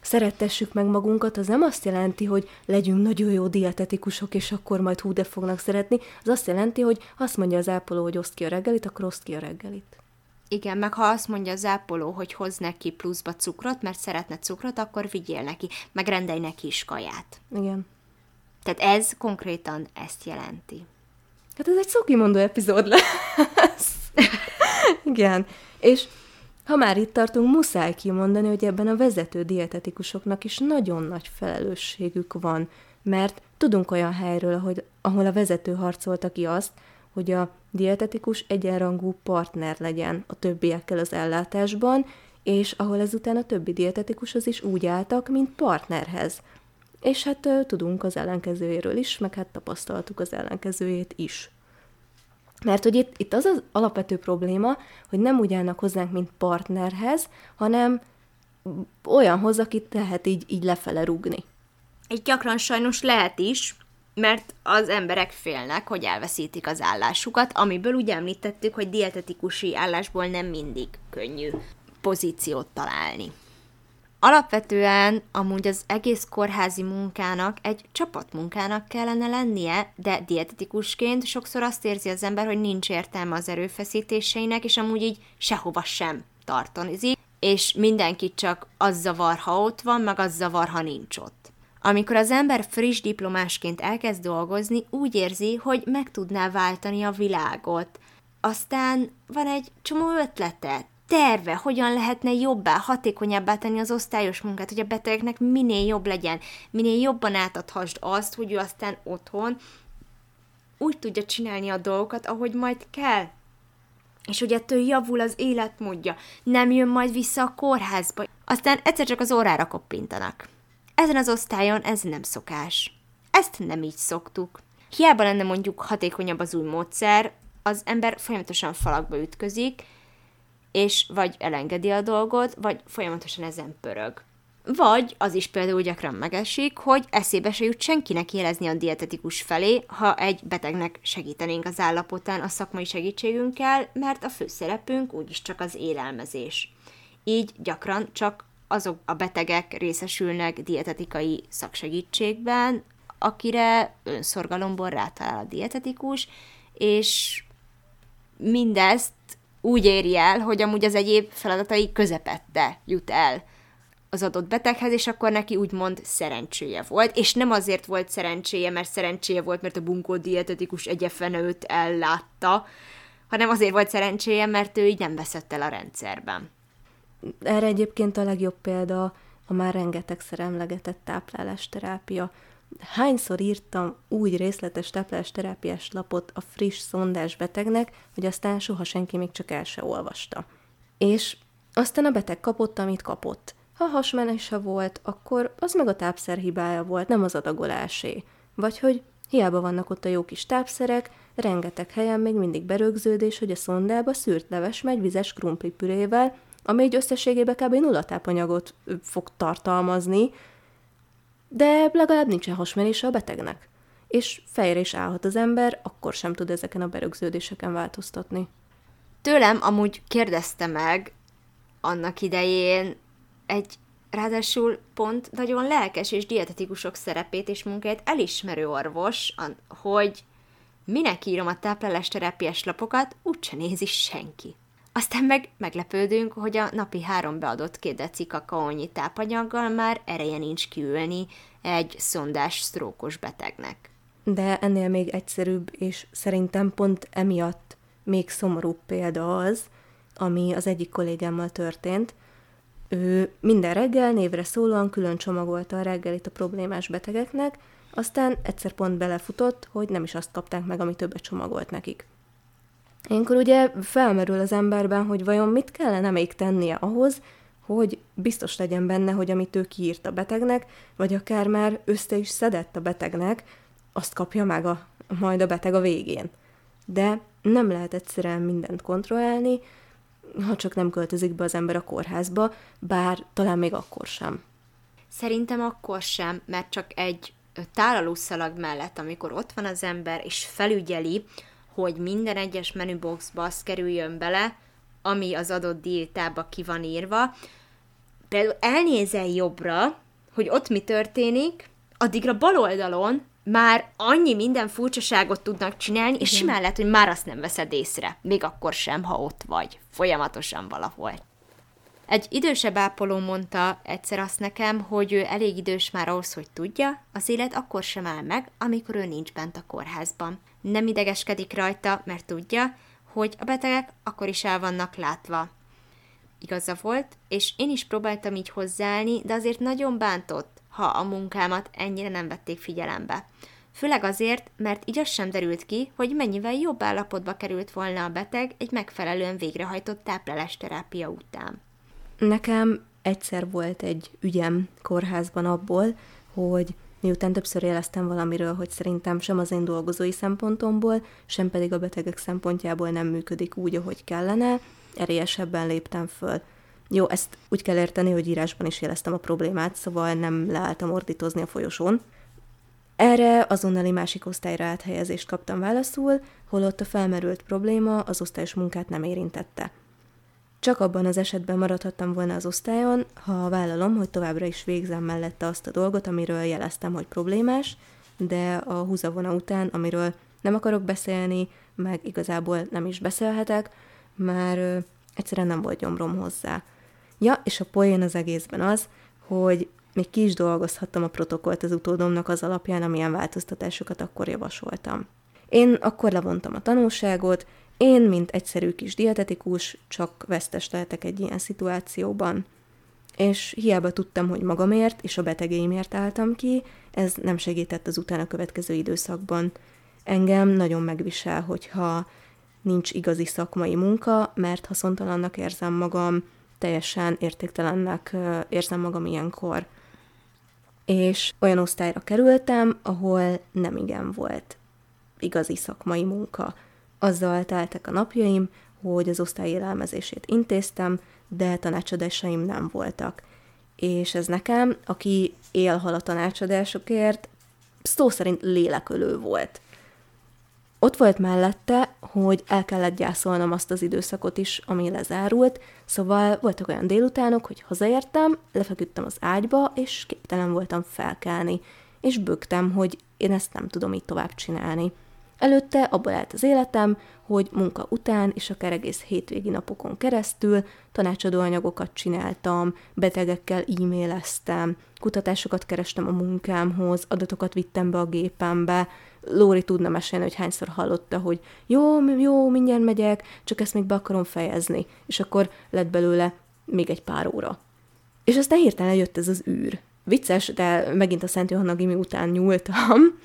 szerettessük meg magunkat, az nem azt jelenti, hogy legyünk nagyon jó dietetikusok, és akkor majd hú, de fognak szeretni. Az azt jelenti, hogy azt mondja az ápoló, hogy oszt ki a reggelit, akkor oszt ki a reggelit. Igen, meg ha azt mondja az ápoló, hogy hoz neki pluszba cukrot, mert szeretne cukrot, akkor vigyél neki, meg rendelj neki is kaját. Igen. Tehát ez konkrétan ezt jelenti. Hát ez egy szokimondó epizód lesz. Igen. És ha már itt tartunk, muszáj kimondani, hogy ebben a vezető dietetikusoknak is nagyon nagy felelősségük van, mert tudunk olyan helyről, hogy, ahol a vezető harcolta ki azt, hogy a dietetikus egyenrangú partner legyen a többiekkel az ellátásban, és ahol ezután a többi dietetikushoz is úgy álltak, mint partnerhez. És hát tudunk az ellenkezőjéről is, meg hát tapasztaltuk az ellenkezőjét is. Mert hogy itt, itt az az alapvető probléma, hogy nem úgy állnak hozzánk, mint partnerhez, hanem olyanhoz, akit lehet így, így lefele rúgni. Egy gyakran sajnos lehet is, mert az emberek félnek, hogy elveszítik az állásukat, amiből ugye említettük, hogy dietetikusi állásból nem mindig könnyű pozíciót találni. Alapvetően amúgy az egész kórházi munkának egy csapatmunkának kellene lennie, de dietetikusként sokszor azt érzi az ember, hogy nincs értelme az erőfeszítéseinek, és amúgy így sehova sem tartozik, és mindenki csak az zavar, ha ott van, meg az zavar, ha nincs ott. Amikor az ember friss diplomásként elkezd dolgozni, úgy érzi, hogy meg tudná váltani a világot. Aztán van egy csomó ötlete, terve, hogyan lehetne jobbá, hatékonyabbá tenni az osztályos munkát, hogy a betegeknek minél jobb legyen, minél jobban átadhassd azt, hogy ő aztán otthon úgy tudja csinálni a dolgokat, ahogy majd kell. És hogy ettől javul az életmódja, nem jön majd vissza a kórházba. Aztán egyszer csak az órára koppintanak. Ezen az osztályon ez nem szokás. Ezt nem így szoktuk. Hiába lenne mondjuk hatékonyabb az új módszer, az ember folyamatosan falakba ütközik, és vagy elengedi a dolgot, vagy folyamatosan ezen pörög. Vagy az is például gyakran megesik, hogy eszébe se jut senkinek jelezni a dietetikus felé, ha egy betegnek segítenénk az állapotán a szakmai segítségünkkel, mert a főszerepünk úgyis csak az élelmezés. Így gyakran csak azok a betegek részesülnek dietetikai szaksegítségben, akire önszorgalomból rátalál a dietetikus, és mindezt úgy éri el, hogy amúgy az egyéb feladatai közepette jut el az adott beteghez, és akkor neki úgymond szerencséje volt, és nem azért volt szerencséje, mert szerencséje volt, mert a bunkó dietetikus egyefene őt ellátta, hanem azért volt szerencséje, mert ő így nem veszett el a rendszerben. Erre egyébként a legjobb példa a már rengetegszer emlegetett táplálásterápia. Hányszor írtam úgy részletes táplálásterápiás lapot a friss szondás betegnek, hogy aztán soha senki még csak el se olvasta. És aztán a beteg kapott, amit kapott. Ha hasmenése volt, akkor az meg a tápszer hibája volt, nem az adagolásé. Vagy hogy hiába vannak ott a jó kis tápszerek, rengeteg helyen még mindig berögződés, hogy a szondába szűrt leves megy vizes krumplipürével, ami egy összességében kb. nulla tápanyagot fog tartalmazni, de legalább nincsen hasmenése a betegnek. És fejre is állhat az ember, akkor sem tud ezeken a berögződéseken változtatni. Tőlem amúgy kérdezte meg annak idején egy ráadásul pont nagyon lelkes és dietetikusok szerepét és munkáját elismerő orvos, hogy minek írom a táplálásterápiás lapokat, úgyse nézi senki. Aztán meg meglepődünk, hogy a napi három beadott két deci kakaónyi tápanyaggal már ereje nincs kiülni egy szondás sztrókos betegnek. De ennél még egyszerűbb, és szerintem pont emiatt még szomorúbb példa az, ami az egyik kollégámmal történt. Ő minden reggel névre szólóan külön csomagolta a reggelit a problémás betegeknek, aztán egyszer pont belefutott, hogy nem is azt kapták meg, ami többet csomagolt nekik. Ilyenkor ugye felmerül az emberben, hogy vajon mit kellene még tennie ahhoz, hogy biztos legyen benne, hogy amit ő kiírt a betegnek, vagy akár már össze is szedett a betegnek, azt kapja meg a, majd a beteg a végén. De nem lehet egyszerűen mindent kontrollálni, ha csak nem költözik be az ember a kórházba, bár talán még akkor sem. Szerintem akkor sem, mert csak egy tálalószalag mellett, amikor ott van az ember, és felügyeli, hogy minden egyes menüboxba az kerüljön bele, ami az adott diétába ki van írva. Például elnézel jobbra, hogy ott mi történik, addigra bal oldalon már annyi minden furcsaságot tudnak csinálni, és simán lehet, hogy már azt nem veszed észre. Még akkor sem, ha ott vagy. Folyamatosan valahol. Egy idősebb ápoló mondta egyszer azt nekem, hogy ő elég idős már ahhoz, hogy tudja, az élet akkor sem áll meg, amikor ő nincs bent a kórházban. Nem idegeskedik rajta, mert tudja, hogy a betegek akkor is el vannak látva. Igaza volt, és én is próbáltam így hozzáállni, de azért nagyon bántott, ha a munkámat ennyire nem vették figyelembe. Főleg azért, mert így az sem derült ki, hogy mennyivel jobb állapotba került volna a beteg egy megfelelően végrehajtott táplálásterápia után. Nekem egyszer volt egy ügyem kórházban abból, hogy miután többször jeleztem valamiről, hogy szerintem sem az én dolgozói szempontomból, sem pedig a betegek szempontjából nem működik úgy, ahogy kellene, erélyesebben léptem föl. Jó, ezt úgy kell érteni, hogy írásban is jeleztem a problémát, szóval nem leálltam ordítozni a folyosón. Erre azonnali másik osztályra áthelyezést kaptam válaszul, holott a felmerült probléma az osztályos munkát nem érintette. Csak abban az esetben maradhattam volna az osztályon, ha vállalom, hogy továbbra is végzem mellette azt a dolgot, amiről jeleztem, hogy problémás, de a húzavona után, amiről nem akarok beszélni, meg igazából nem is beszélhetek, már egyszerűen nem volt gyomrom hozzá. Ja, és a poén az egészben az, hogy még ki is dolgozhattam a protokollt az utódomnak az alapján, amilyen változtatásokat akkor javasoltam. Én akkor levontam a tanulságot, én, mint egyszerű kis dietetikus, csak vesztes lehetek egy ilyen szituációban. És hiába tudtam, hogy magamért és a betegéimért álltam ki, ez nem segített az utána következő időszakban. Engem nagyon megvisel, hogyha nincs igazi szakmai munka, mert haszontalannak érzem magam, teljesen értéktelennek érzem magam ilyenkor. És olyan osztályra kerültem, ahol nem igen volt igazi szakmai munka azzal teltek a napjaim, hogy az osztály élelmezését intéztem, de tanácsadásaim nem voltak. És ez nekem, aki élhal a tanácsadásokért, szó szerint lélekölő volt. Ott volt mellette, hogy el kellett gyászolnom azt az időszakot is, ami lezárult, szóval voltak olyan délutánok, hogy hazaértem, lefeküdtem az ágyba, és képtelen voltam felkelni, és bögtem, hogy én ezt nem tudom így tovább csinálni. Előtte abból állt az életem, hogy munka után és akár egész hétvégi napokon keresztül tanácsadó anyagokat csináltam, betegekkel e-maileztem, kutatásokat kerestem a munkámhoz, adatokat vittem be a gépembe, Lóri tudna mesélni, hogy hányszor hallotta, hogy jó, jó, mindjárt megyek, csak ezt még be akarom fejezni. És akkor lett belőle még egy pár óra. És aztán hirtelen jött ez az űr. Vicces, de megint a Szent Johanna Gimi után nyúltam.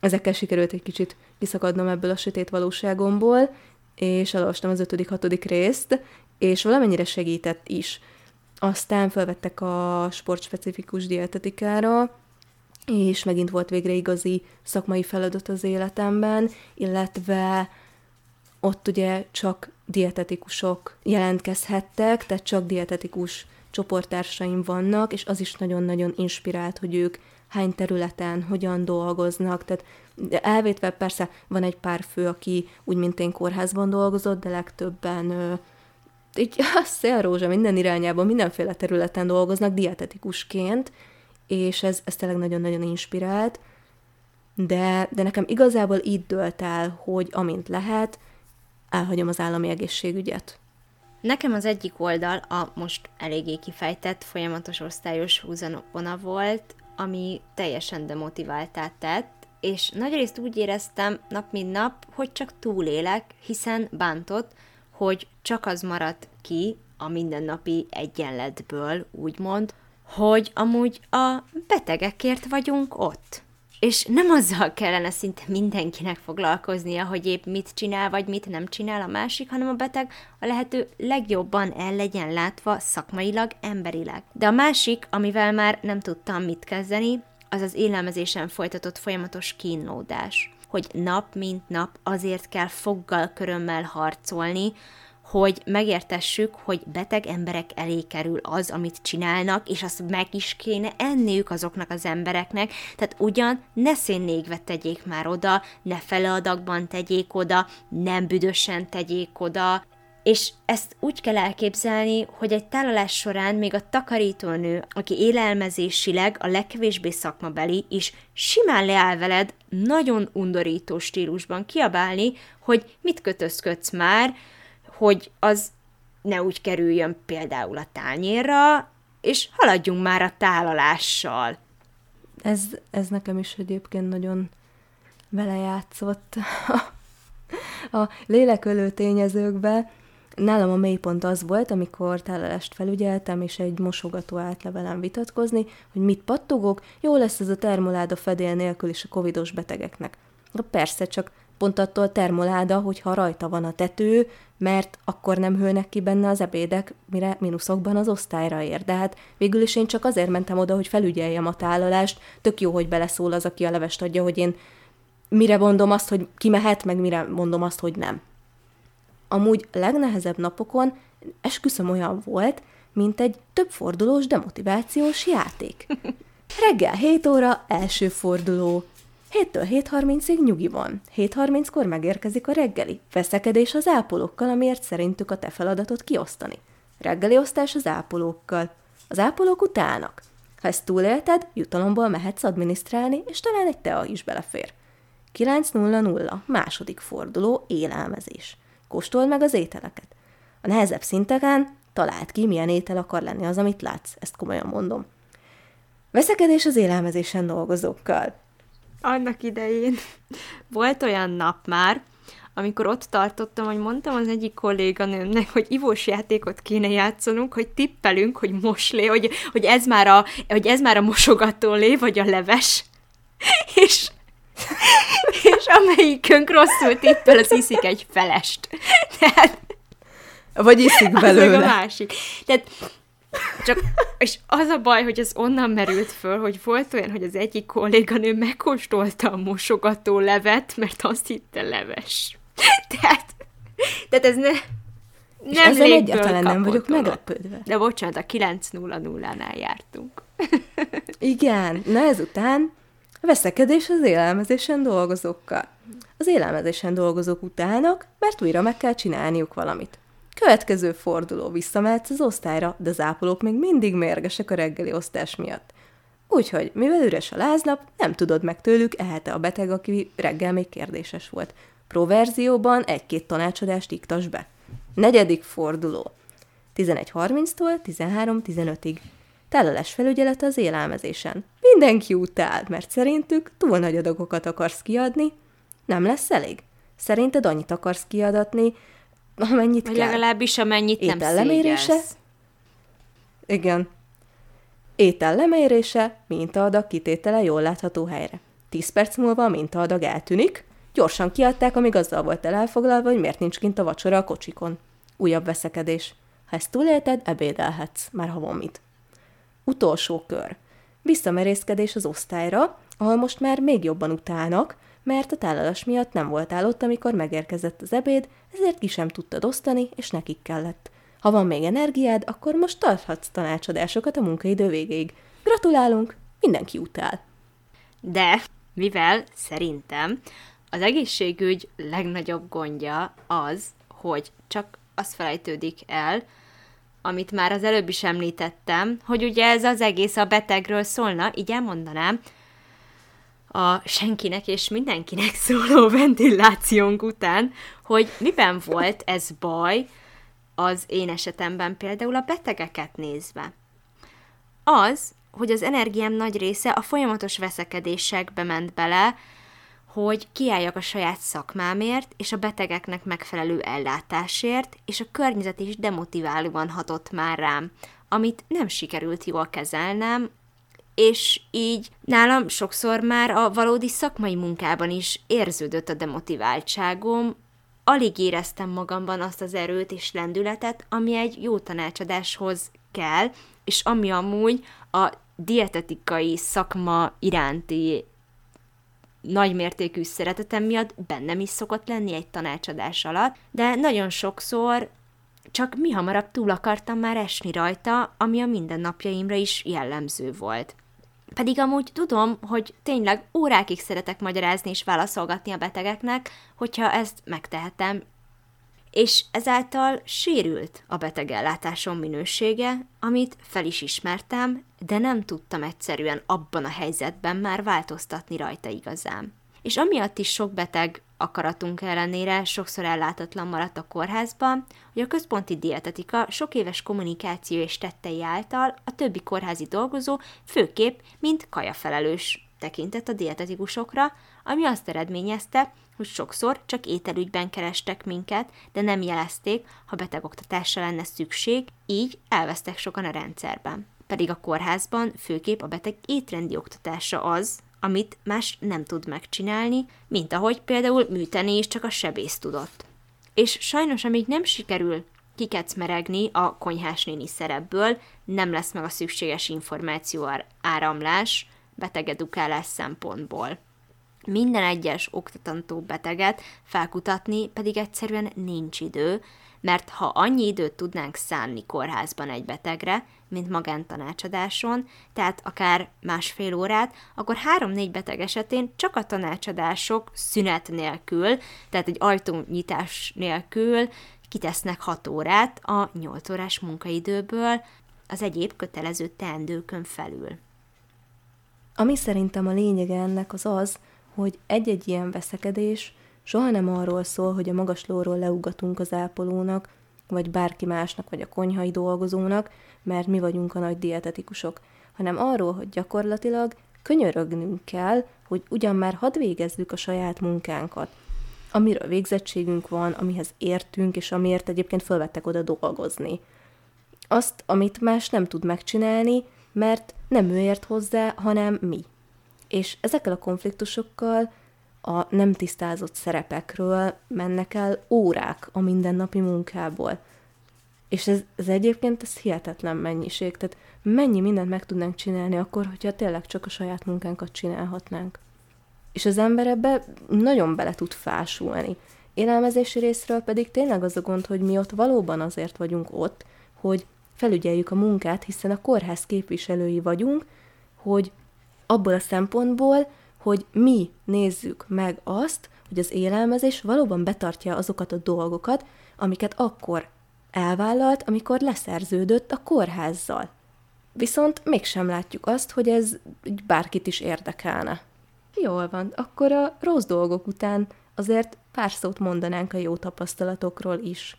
Ezekkel sikerült egy kicsit kiszakadnom ebből a sötét valóságomból, és elolvastam az ötödik, hatodik részt, és valamennyire segített is. Aztán felvettek a sportspecifikus dietetikára, és megint volt végre igazi szakmai feladat az életemben, illetve ott ugye csak dietetikusok jelentkezhettek, tehát csak dietetikus csoporttársaim vannak, és az is nagyon-nagyon inspirált, hogy ők hány területen, hogyan dolgoznak, tehát elvétve persze van egy pár fő, aki úgy, mint én kórházban dolgozott, de legtöbben ö, így a szélrózsa minden irányában, mindenféle területen dolgoznak dietetikusként, és ez, ez tényleg nagyon-nagyon inspirált, de, de nekem igazából így dölt el, hogy amint lehet, elhagyom az állami egészségügyet. Nekem az egyik oldal a most eléggé kifejtett folyamatos osztályos húzavona volt, ami teljesen demotiváltá tett, és nagyrészt úgy éreztem nap mint nap, hogy csak túlélek, hiszen bántott, hogy csak az maradt ki a mindennapi egyenletből, úgymond, hogy amúgy a betegekért vagyunk ott. És nem azzal kellene szinte mindenkinek foglalkoznia, hogy épp mit csinál, vagy mit nem csinál a másik, hanem a beteg a lehető legjobban el legyen látva szakmailag, emberileg. De a másik, amivel már nem tudtam mit kezdeni, az az élelmezésen folytatott folyamatos kínlódás. Hogy nap mint nap azért kell foggal körömmel harcolni, hogy megértessük, hogy beteg emberek elé kerül az, amit csinálnak, és azt meg is kéne enniük azoknak az embereknek, tehát ugyan ne szénnégve tegyék már oda, ne feleadagban tegyék oda, nem büdösen tegyék oda, és ezt úgy kell elképzelni, hogy egy tálalás során még a takarítónő, aki élelmezésileg a legkevésbé szakmabeli, is simán leáll veled nagyon undorító stílusban kiabálni, hogy mit kötözködsz már, hogy az ne úgy kerüljön például a tányérra, és haladjunk már a tálalással. Ez, ez nekem is egyébként nagyon vele játszott a lélekölő tényezőkbe. Nálam a mélypont az volt, amikor tálalást felügyeltem, és egy mosogató állt levelem vitatkozni, hogy mit pattogok, jó lesz ez a termoláda fedél nélkül is a covidos betegeknek. Na persze, csak pont attól termoláda, hogyha rajta van a tető, mert akkor nem hőnek ki benne az ebédek, mire mínuszokban az osztályra ér. De hát végül is én csak azért mentem oda, hogy felügyeljem a tálalást. Tök jó, hogy beleszól az, aki a levest adja, hogy én mire mondom azt, hogy ki mehet, meg mire mondom azt, hogy nem. Amúgy legnehezebb napokon esküszöm olyan volt, mint egy több fordulós demotivációs játék. Reggel 7 óra, első forduló, 7-től 7.30-ig nyugi van. 7.30-kor megérkezik a reggeli. Veszekedés az ápolókkal, amiért szerintük a te feladatot kiosztani. Reggeli osztás az ápolókkal. Az ápolók utálnak. Ha ezt túlélted, jutalomból mehetsz adminisztrálni, és talán egy tea is belefér. 9.00. Második forduló, élelmezés. Kóstold meg az ételeket. A nehezebb szinteken találd ki, milyen étel akar lenni az, amit látsz. Ezt komolyan mondom. Veszekedés az élelmezésen dolgozókkal annak idején volt olyan nap már, amikor ott tartottam, hogy mondtam az egyik kolléganőmnek, hogy ivós játékot kéne játszanunk, hogy tippelünk, hogy moslé, hogy, hogy, ez, már a, hogy ez már a mosogató lé, vagy a leves. És, és amelyikünk rosszul tippel, az iszik egy felest. Tehát, vagy iszik belőle. Az a másik. Tehát csak, és az a baj, hogy ez onnan merült föl, hogy volt olyan, hogy az egyik kolléganő megkóstolta a mosogató levet, mert azt hitte leves. Tehát, tehát ez ne, nem ezzel egyáltalán nem vagyok meglepődve. De bocsánat, a 9.00-nál jártunk. Igen, na ezután veszekedés az élelmezésen dolgozókkal. Az élelmezésen dolgozók utálnak, mert újra meg kell csinálniuk valamit. Következő forduló visszamehetsz az osztályra, de az ápolók még mindig mérgesek a reggeli osztás miatt. Úgyhogy, mivel üres a láznap, nem tudod meg tőlük, ehet a beteg, aki reggel még kérdéses volt. Proverzióban egy-két tanácsadást iktas be. Negyedik forduló. 11.30-tól 13.15-ig. Tálalás felügyelete az élelmezésen. Mindenki utál, mert szerintük túl nagy adagokat akarsz kiadni. Nem lesz elég? Szerinted annyit akarsz kiadatni, amennyit Vagy kell. legalábbis amennyit nem Étellemérése? szégyelsz. Igen. Étel lemérése, mintaadag kitétele jól látható helyre. 10 perc múlva a mintaadag eltűnik, gyorsan kiadták, amíg azzal volt el elfoglalva, hogy miért nincs kint a vacsora a kocsikon. Újabb veszekedés. Ha ezt túlélted, ebédelhetsz, már ha van mit. Utolsó kör. Visszamerészkedés az osztályra, ahol most már még jobban utálnak, mert a tálalás miatt nem voltál ott, amikor megérkezett az ebéd, ezért ki sem tudtad osztani, és nekik kellett. Ha van még energiád, akkor most tarthatsz tanácsadásokat a munkaidő végéig. Gratulálunk, mindenki utál. De, mivel szerintem az egészségügy legnagyobb gondja az, hogy csak az felejtődik el, amit már az előbb is említettem, hogy ugye ez az egész a betegről szólna, így elmondanám, a senkinek és mindenkinek szóló ventilációnk után, hogy miben volt ez baj az én esetemben például a betegeket nézve. Az, hogy az energiám nagy része a folyamatos veszekedésekbe ment bele, hogy kiálljak a saját szakmámért és a betegeknek megfelelő ellátásért, és a környezet is demotiválóan hatott már rám, amit nem sikerült jól kezelnem, és így nálam sokszor már a valódi szakmai munkában is érződött a demotiváltságom, alig éreztem magamban azt az erőt és lendületet, ami egy jó tanácsadáshoz kell, és ami amúgy a dietetikai szakma iránti nagymértékű szeretetem miatt bennem is szokott lenni egy tanácsadás alatt, de nagyon sokszor csak mi hamarabb túl akartam már esni rajta, ami a mindennapjaimra is jellemző volt. Pedig amúgy tudom, hogy tényleg órákig szeretek magyarázni és válaszolgatni a betegeknek, hogyha ezt megtehetem, és ezáltal sérült a betegellátásom minősége, amit fel is ismertem, de nem tudtam egyszerűen abban a helyzetben már változtatni rajta igazán. És amiatt is sok beteg akaratunk ellenére sokszor ellátatlan maradt a kórházban, hogy a központi dietetika sok éves kommunikáció és tettei által a többi kórházi dolgozó főképp mint kajafelelős tekintett a dietetikusokra, ami azt eredményezte, hogy sokszor csak ételügyben kerestek minket, de nem jelezték, ha betegoktatásra lenne szükség, így elvesztek sokan a rendszerben. Pedig a kórházban főképp a beteg étrendi oktatása az, amit más nem tud megcsinálni, mint ahogy például műteni is csak a sebész tudott. És sajnos, amíg nem sikerül kikecmeregni a konyhás néni szerepből, nem lesz meg a szükséges információ áramlás betegedukálás szempontból. Minden egyes oktatantó beteget felkutatni pedig egyszerűen nincs idő, mert ha annyi időt tudnánk szánni kórházban egy betegre, mint magántanácsadáson, tehát akár másfél órát, akkor három-négy beteg esetén csak a tanácsadások szünet nélkül, tehát egy ajtónyitás nélkül kitesznek hat órát a nyolc órás munkaidőből az egyéb kötelező teendőkön felül. Ami szerintem a lényege ennek az az, hogy egy-egy ilyen veszekedés soha nem arról szól, hogy a magaslóról leugatunk az ápolónak, vagy bárki másnak, vagy a konyhai dolgozónak, mert mi vagyunk a nagy dietetikusok, hanem arról, hogy gyakorlatilag könyörögnünk kell, hogy ugyan már hadd végezzük a saját munkánkat, amiről végzettségünk van, amihez értünk, és amiért egyébként felvettek oda dolgozni. Azt, amit más nem tud megcsinálni, mert nem ő ért hozzá, hanem mi. És ezekkel a konfliktusokkal a nem tisztázott szerepekről mennek el órák a mindennapi munkából. És ez, ez egyébként ez hihetetlen mennyiség. Tehát mennyi mindent meg tudnánk csinálni akkor, hogyha tényleg csak a saját munkánkat csinálhatnánk. És az ember ebbe nagyon bele tud fásulni. Élelmezési részről pedig tényleg az a gond, hogy mi ott valóban azért vagyunk ott, hogy felügyeljük a munkát, hiszen a kórház képviselői vagyunk, hogy abból a szempontból, hogy mi nézzük meg azt, hogy az élelmezés valóban betartja azokat a dolgokat, amiket akkor elvállalt, amikor leszerződött a kórházzal. Viszont mégsem látjuk azt, hogy ez bárkit is érdekelne. Jól van, akkor a rossz dolgok után azért pár szót mondanánk a jó tapasztalatokról is.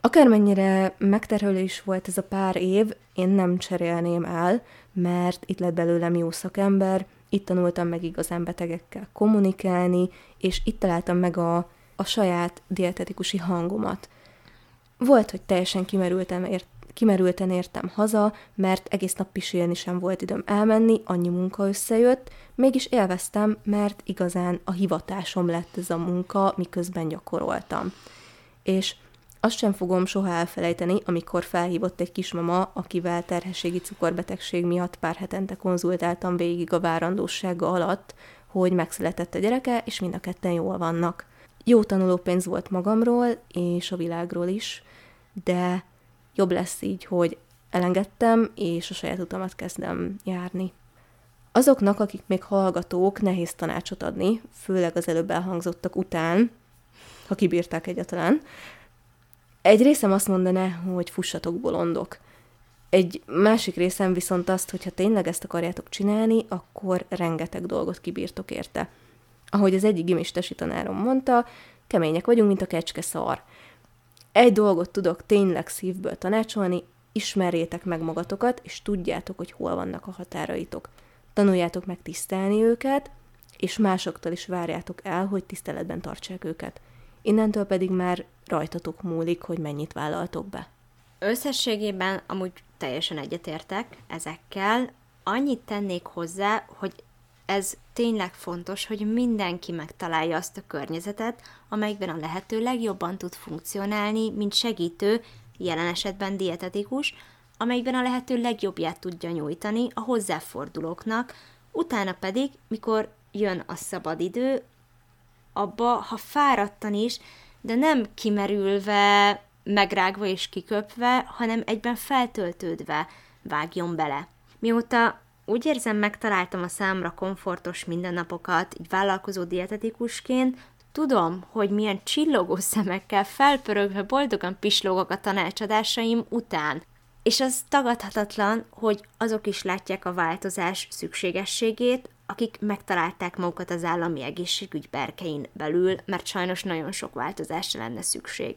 Akármennyire megterhelő volt ez a pár év, én nem cserélném el, mert itt lett belőlem jó szakember, itt tanultam meg igazán betegekkel kommunikálni, és itt találtam meg a, a saját dietetikusi hangomat. Volt, hogy teljesen kimerültem, ért, kimerülten értem haza, mert egész nap pisélni sem volt időm elmenni, annyi munka összejött, mégis élveztem, mert igazán a hivatásom lett ez a munka, miközben gyakoroltam. És azt sem fogom soha elfelejteni, amikor felhívott egy kismama, akivel terhességi cukorbetegség miatt pár hetente konzultáltam végig a várandósága alatt, hogy megszületett a gyereke, és mind a ketten jól vannak. Jó tanulópénz volt magamról, és a világról is, de jobb lesz így, hogy elengedtem, és a saját utamat kezdem járni. Azoknak, akik még hallgatók, nehéz tanácsot adni, főleg az előbb elhangzottak után, ha kibírták egyáltalán. Egy részem azt mondaná, hogy fussatok bolondok. Egy másik részem viszont azt, hogy ha tényleg ezt akarjátok csinálni, akkor rengeteg dolgot kibírtok érte. Ahogy az egyik gimistesi tanárom mondta, kemények vagyunk, mint a kecske szar. Egy dolgot tudok tényleg szívből tanácsolni, ismerjétek meg magatokat, és tudjátok, hogy hol vannak a határaitok. Tanuljátok meg tisztelni őket, és másoktól is várjátok el, hogy tiszteletben tartsák őket. Innentől pedig már rajtatok múlik, hogy mennyit vállaltok be. Összességében amúgy teljesen egyetértek ezekkel. Annyit tennék hozzá, hogy ez tényleg fontos, hogy mindenki megtalálja azt a környezetet, amelyikben a lehető legjobban tud funkcionálni, mint segítő, jelen esetben dietetikus, amelyikben a lehető legjobbját tudja nyújtani a hozzáfordulóknak, utána pedig, mikor jön a szabadidő, abba, ha fáradtan is, de nem kimerülve, megrágva és kiköpve, hanem egyben feltöltődve vágjon bele. Mióta úgy érzem, megtaláltam a számra komfortos mindennapokat, így vállalkozó dietetikusként, tudom, hogy milyen csillogó szemekkel felpörögve boldogan pislogok a tanácsadásaim után. És az tagadhatatlan, hogy azok is látják a változás szükségességét, akik megtalálták magukat az állami egészségügy berkein belül, mert sajnos nagyon sok változásra lenne szükség.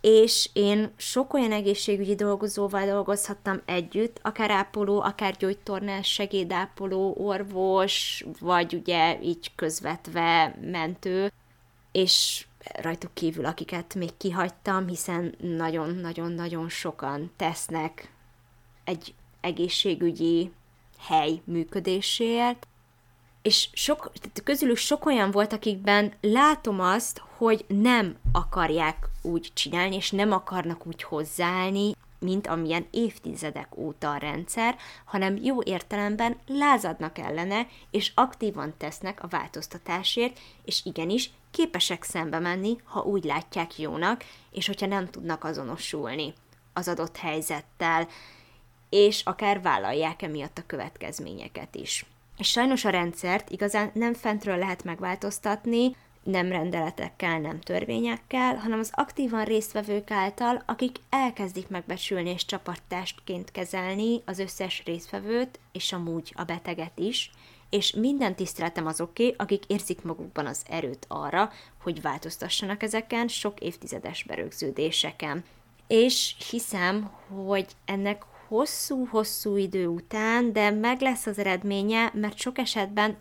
És én sok olyan egészségügyi dolgozóval dolgozhattam együtt, akár ápoló, akár gyógytornás, segédápoló, orvos, vagy ugye így közvetve mentő, és rajtuk kívül, akiket még kihagytam, hiszen nagyon-nagyon-nagyon sokan tesznek egy egészségügyi hely működéséért, és sok, közülük sok olyan volt, akikben látom azt, hogy nem akarják úgy csinálni, és nem akarnak úgy hozzáállni, mint amilyen évtizedek óta a rendszer, hanem jó értelemben lázadnak ellene, és aktívan tesznek a változtatásért, és igenis képesek szembe menni, ha úgy látják jónak, és hogyha nem tudnak azonosulni az adott helyzettel, és akár vállalják emiatt a következményeket is. És sajnos a rendszert igazán nem fentről lehet megváltoztatni, nem rendeletekkel, nem törvényekkel, hanem az aktívan résztvevők által, akik elkezdik megbecsülni és csapattástként kezelni az összes résztvevőt, és amúgy a beteget is, és minden tiszteletem azoké, akik érzik magukban az erőt arra, hogy változtassanak ezeken sok évtizedes berögződéseken. És hiszem, hogy ennek hosszú-hosszú idő után, de meg lesz az eredménye, mert sok esetben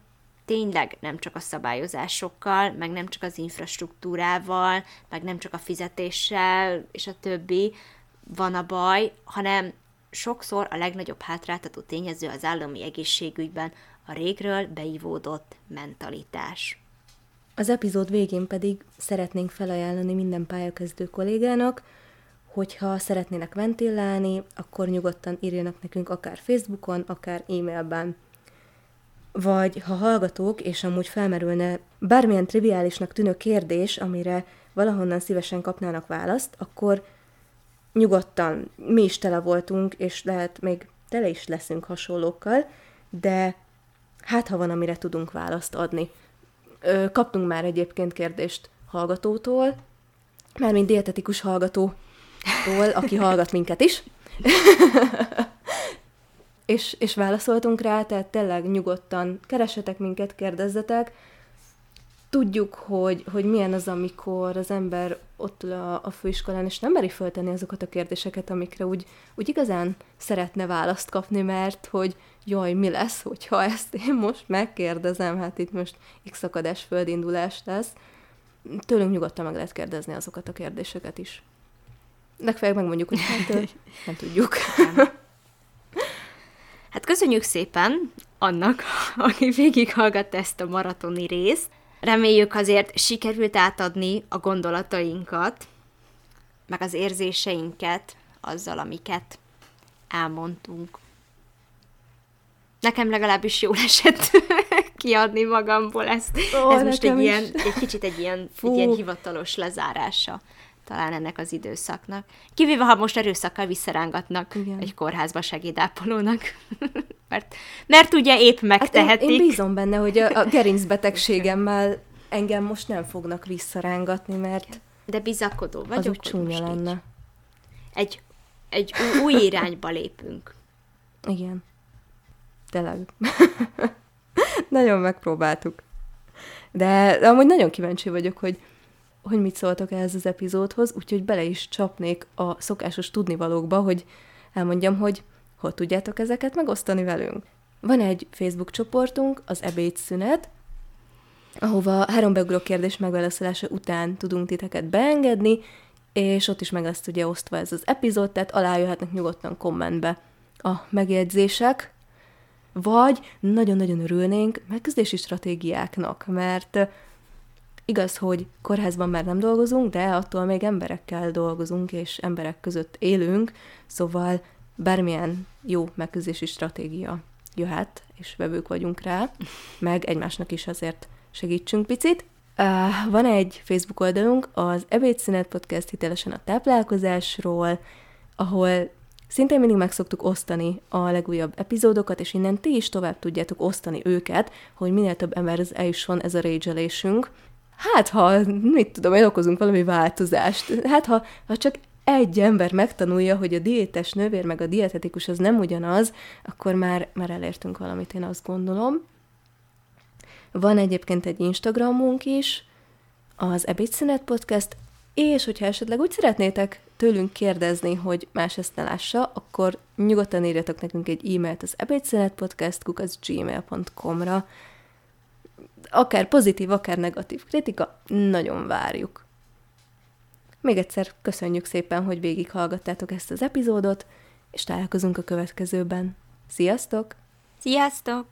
tényleg nem csak a szabályozásokkal, meg nem csak az infrastruktúrával, meg nem csak a fizetéssel és a többi van a baj, hanem sokszor a legnagyobb hátráltató tényező az állami egészségügyben a régről beivódott mentalitás. Az epizód végén pedig szeretnénk felajánlani minden pályakezdő kollégának, hogyha szeretnének ventillálni, akkor nyugodtan írjanak nekünk akár Facebookon, akár e-mailben. Vagy ha hallgatók, és amúgy felmerülne bármilyen triviálisnak tűnő kérdés, amire valahonnan szívesen kapnának választ, akkor nyugodtan mi is tele voltunk, és lehet még tele is leszünk hasonlókkal, de hát ha van, amire tudunk választ adni. Kaptunk már egyébként kérdést hallgatótól, mármint dietetikus hallgató Ról, aki hallgat minket is. és, és válaszoltunk rá, tehát tényleg nyugodtan keresetek minket, kérdezzetek. Tudjuk, hogy, hogy milyen az, amikor az ember ott ül a, a főiskolán, és nem meri föltenni azokat a kérdéseket, amikre úgy, úgy igazán szeretne választ kapni, mert hogy jaj, mi lesz, hogyha ezt én most megkérdezem, hát itt most x szakadás földindulás lesz. Tőlünk nyugodtan meg lehet kérdezni azokat a kérdéseket is. Legfeljebb megmondjuk, hogy hát nem tudjuk. Hát köszönjük szépen annak, aki végighallgatta ezt a maratoni részt. Reméljük azért sikerült átadni a gondolatainkat, meg az érzéseinket azzal, amiket elmondtunk. Nekem legalábbis jól esett kiadni magamból ezt. Ó, Ez most egy, is. ilyen, egy kicsit egy ilyen, Fú. egy ilyen hivatalos lezárása talán ennek az időszaknak. Kivéve, ha most erőszakkal visszarángatnak Igen. egy kórházba segédápolónak. mert, mert ugye épp Hát én, megtehetik. én bízom benne, hogy a, a gerincbetegségemmel engem most nem fognak visszarángatni, mert De bizakodó vagyok, az úgy csúnya így lenne. Egy, egy új, új irányba lépünk. Igen. Tényleg. nagyon megpróbáltuk. De, de amúgy nagyon kíváncsi vagyok, hogy, hogy mit szóltok ehhez az epizódhoz, úgyhogy bele is csapnék a szokásos tudnivalókba, hogy elmondjam, hogy hol tudjátok ezeket megosztani velünk. Van egy Facebook csoportunk, az ebédszünet, ahova három beugró kérdés megválaszolása után tudunk titeket beengedni, és ott is meg lesz ugye osztva ez az epizód, tehát alá jöhetnek nyugodtan kommentbe a megjegyzések, vagy nagyon-nagyon örülnénk megküzdési stratégiáknak, mert igaz, hogy kórházban már nem dolgozunk, de attól még emberekkel dolgozunk, és emberek között élünk, szóval bármilyen jó megküzdési stratégia jöhet, és vevők vagyunk rá, meg egymásnak is azért segítsünk picit. Van egy Facebook oldalunk, az Ebédszünet Podcast hitelesen a táplálkozásról, ahol szintén mindig meg szoktuk osztani a legújabb epizódokat, és innen ti is tovább tudjátok osztani őket, hogy minél több emberhez eljusson ez a rage Hát, ha, mit tudom, én okozunk valami változást. Hát, ha, ha csak egy ember megtanulja, hogy a diétes nővér meg a dietetikus az nem ugyanaz, akkor már, már elértünk valamit, én azt gondolom. Van egyébként egy Instagramunk is, az Ebédszünet Podcast, és hogyha esetleg úgy szeretnétek tőlünk kérdezni, hogy más ezt ne lássa, akkor nyugodtan írjatok nekünk egy e-mailt az ebédszünetpodcast.gmail.com-ra. Akár pozitív, akár negatív kritika, nagyon várjuk. Még egyszer köszönjük szépen, hogy végighallgattátok ezt az epizódot, és találkozunk a következőben. Sziasztok! Sziasztok!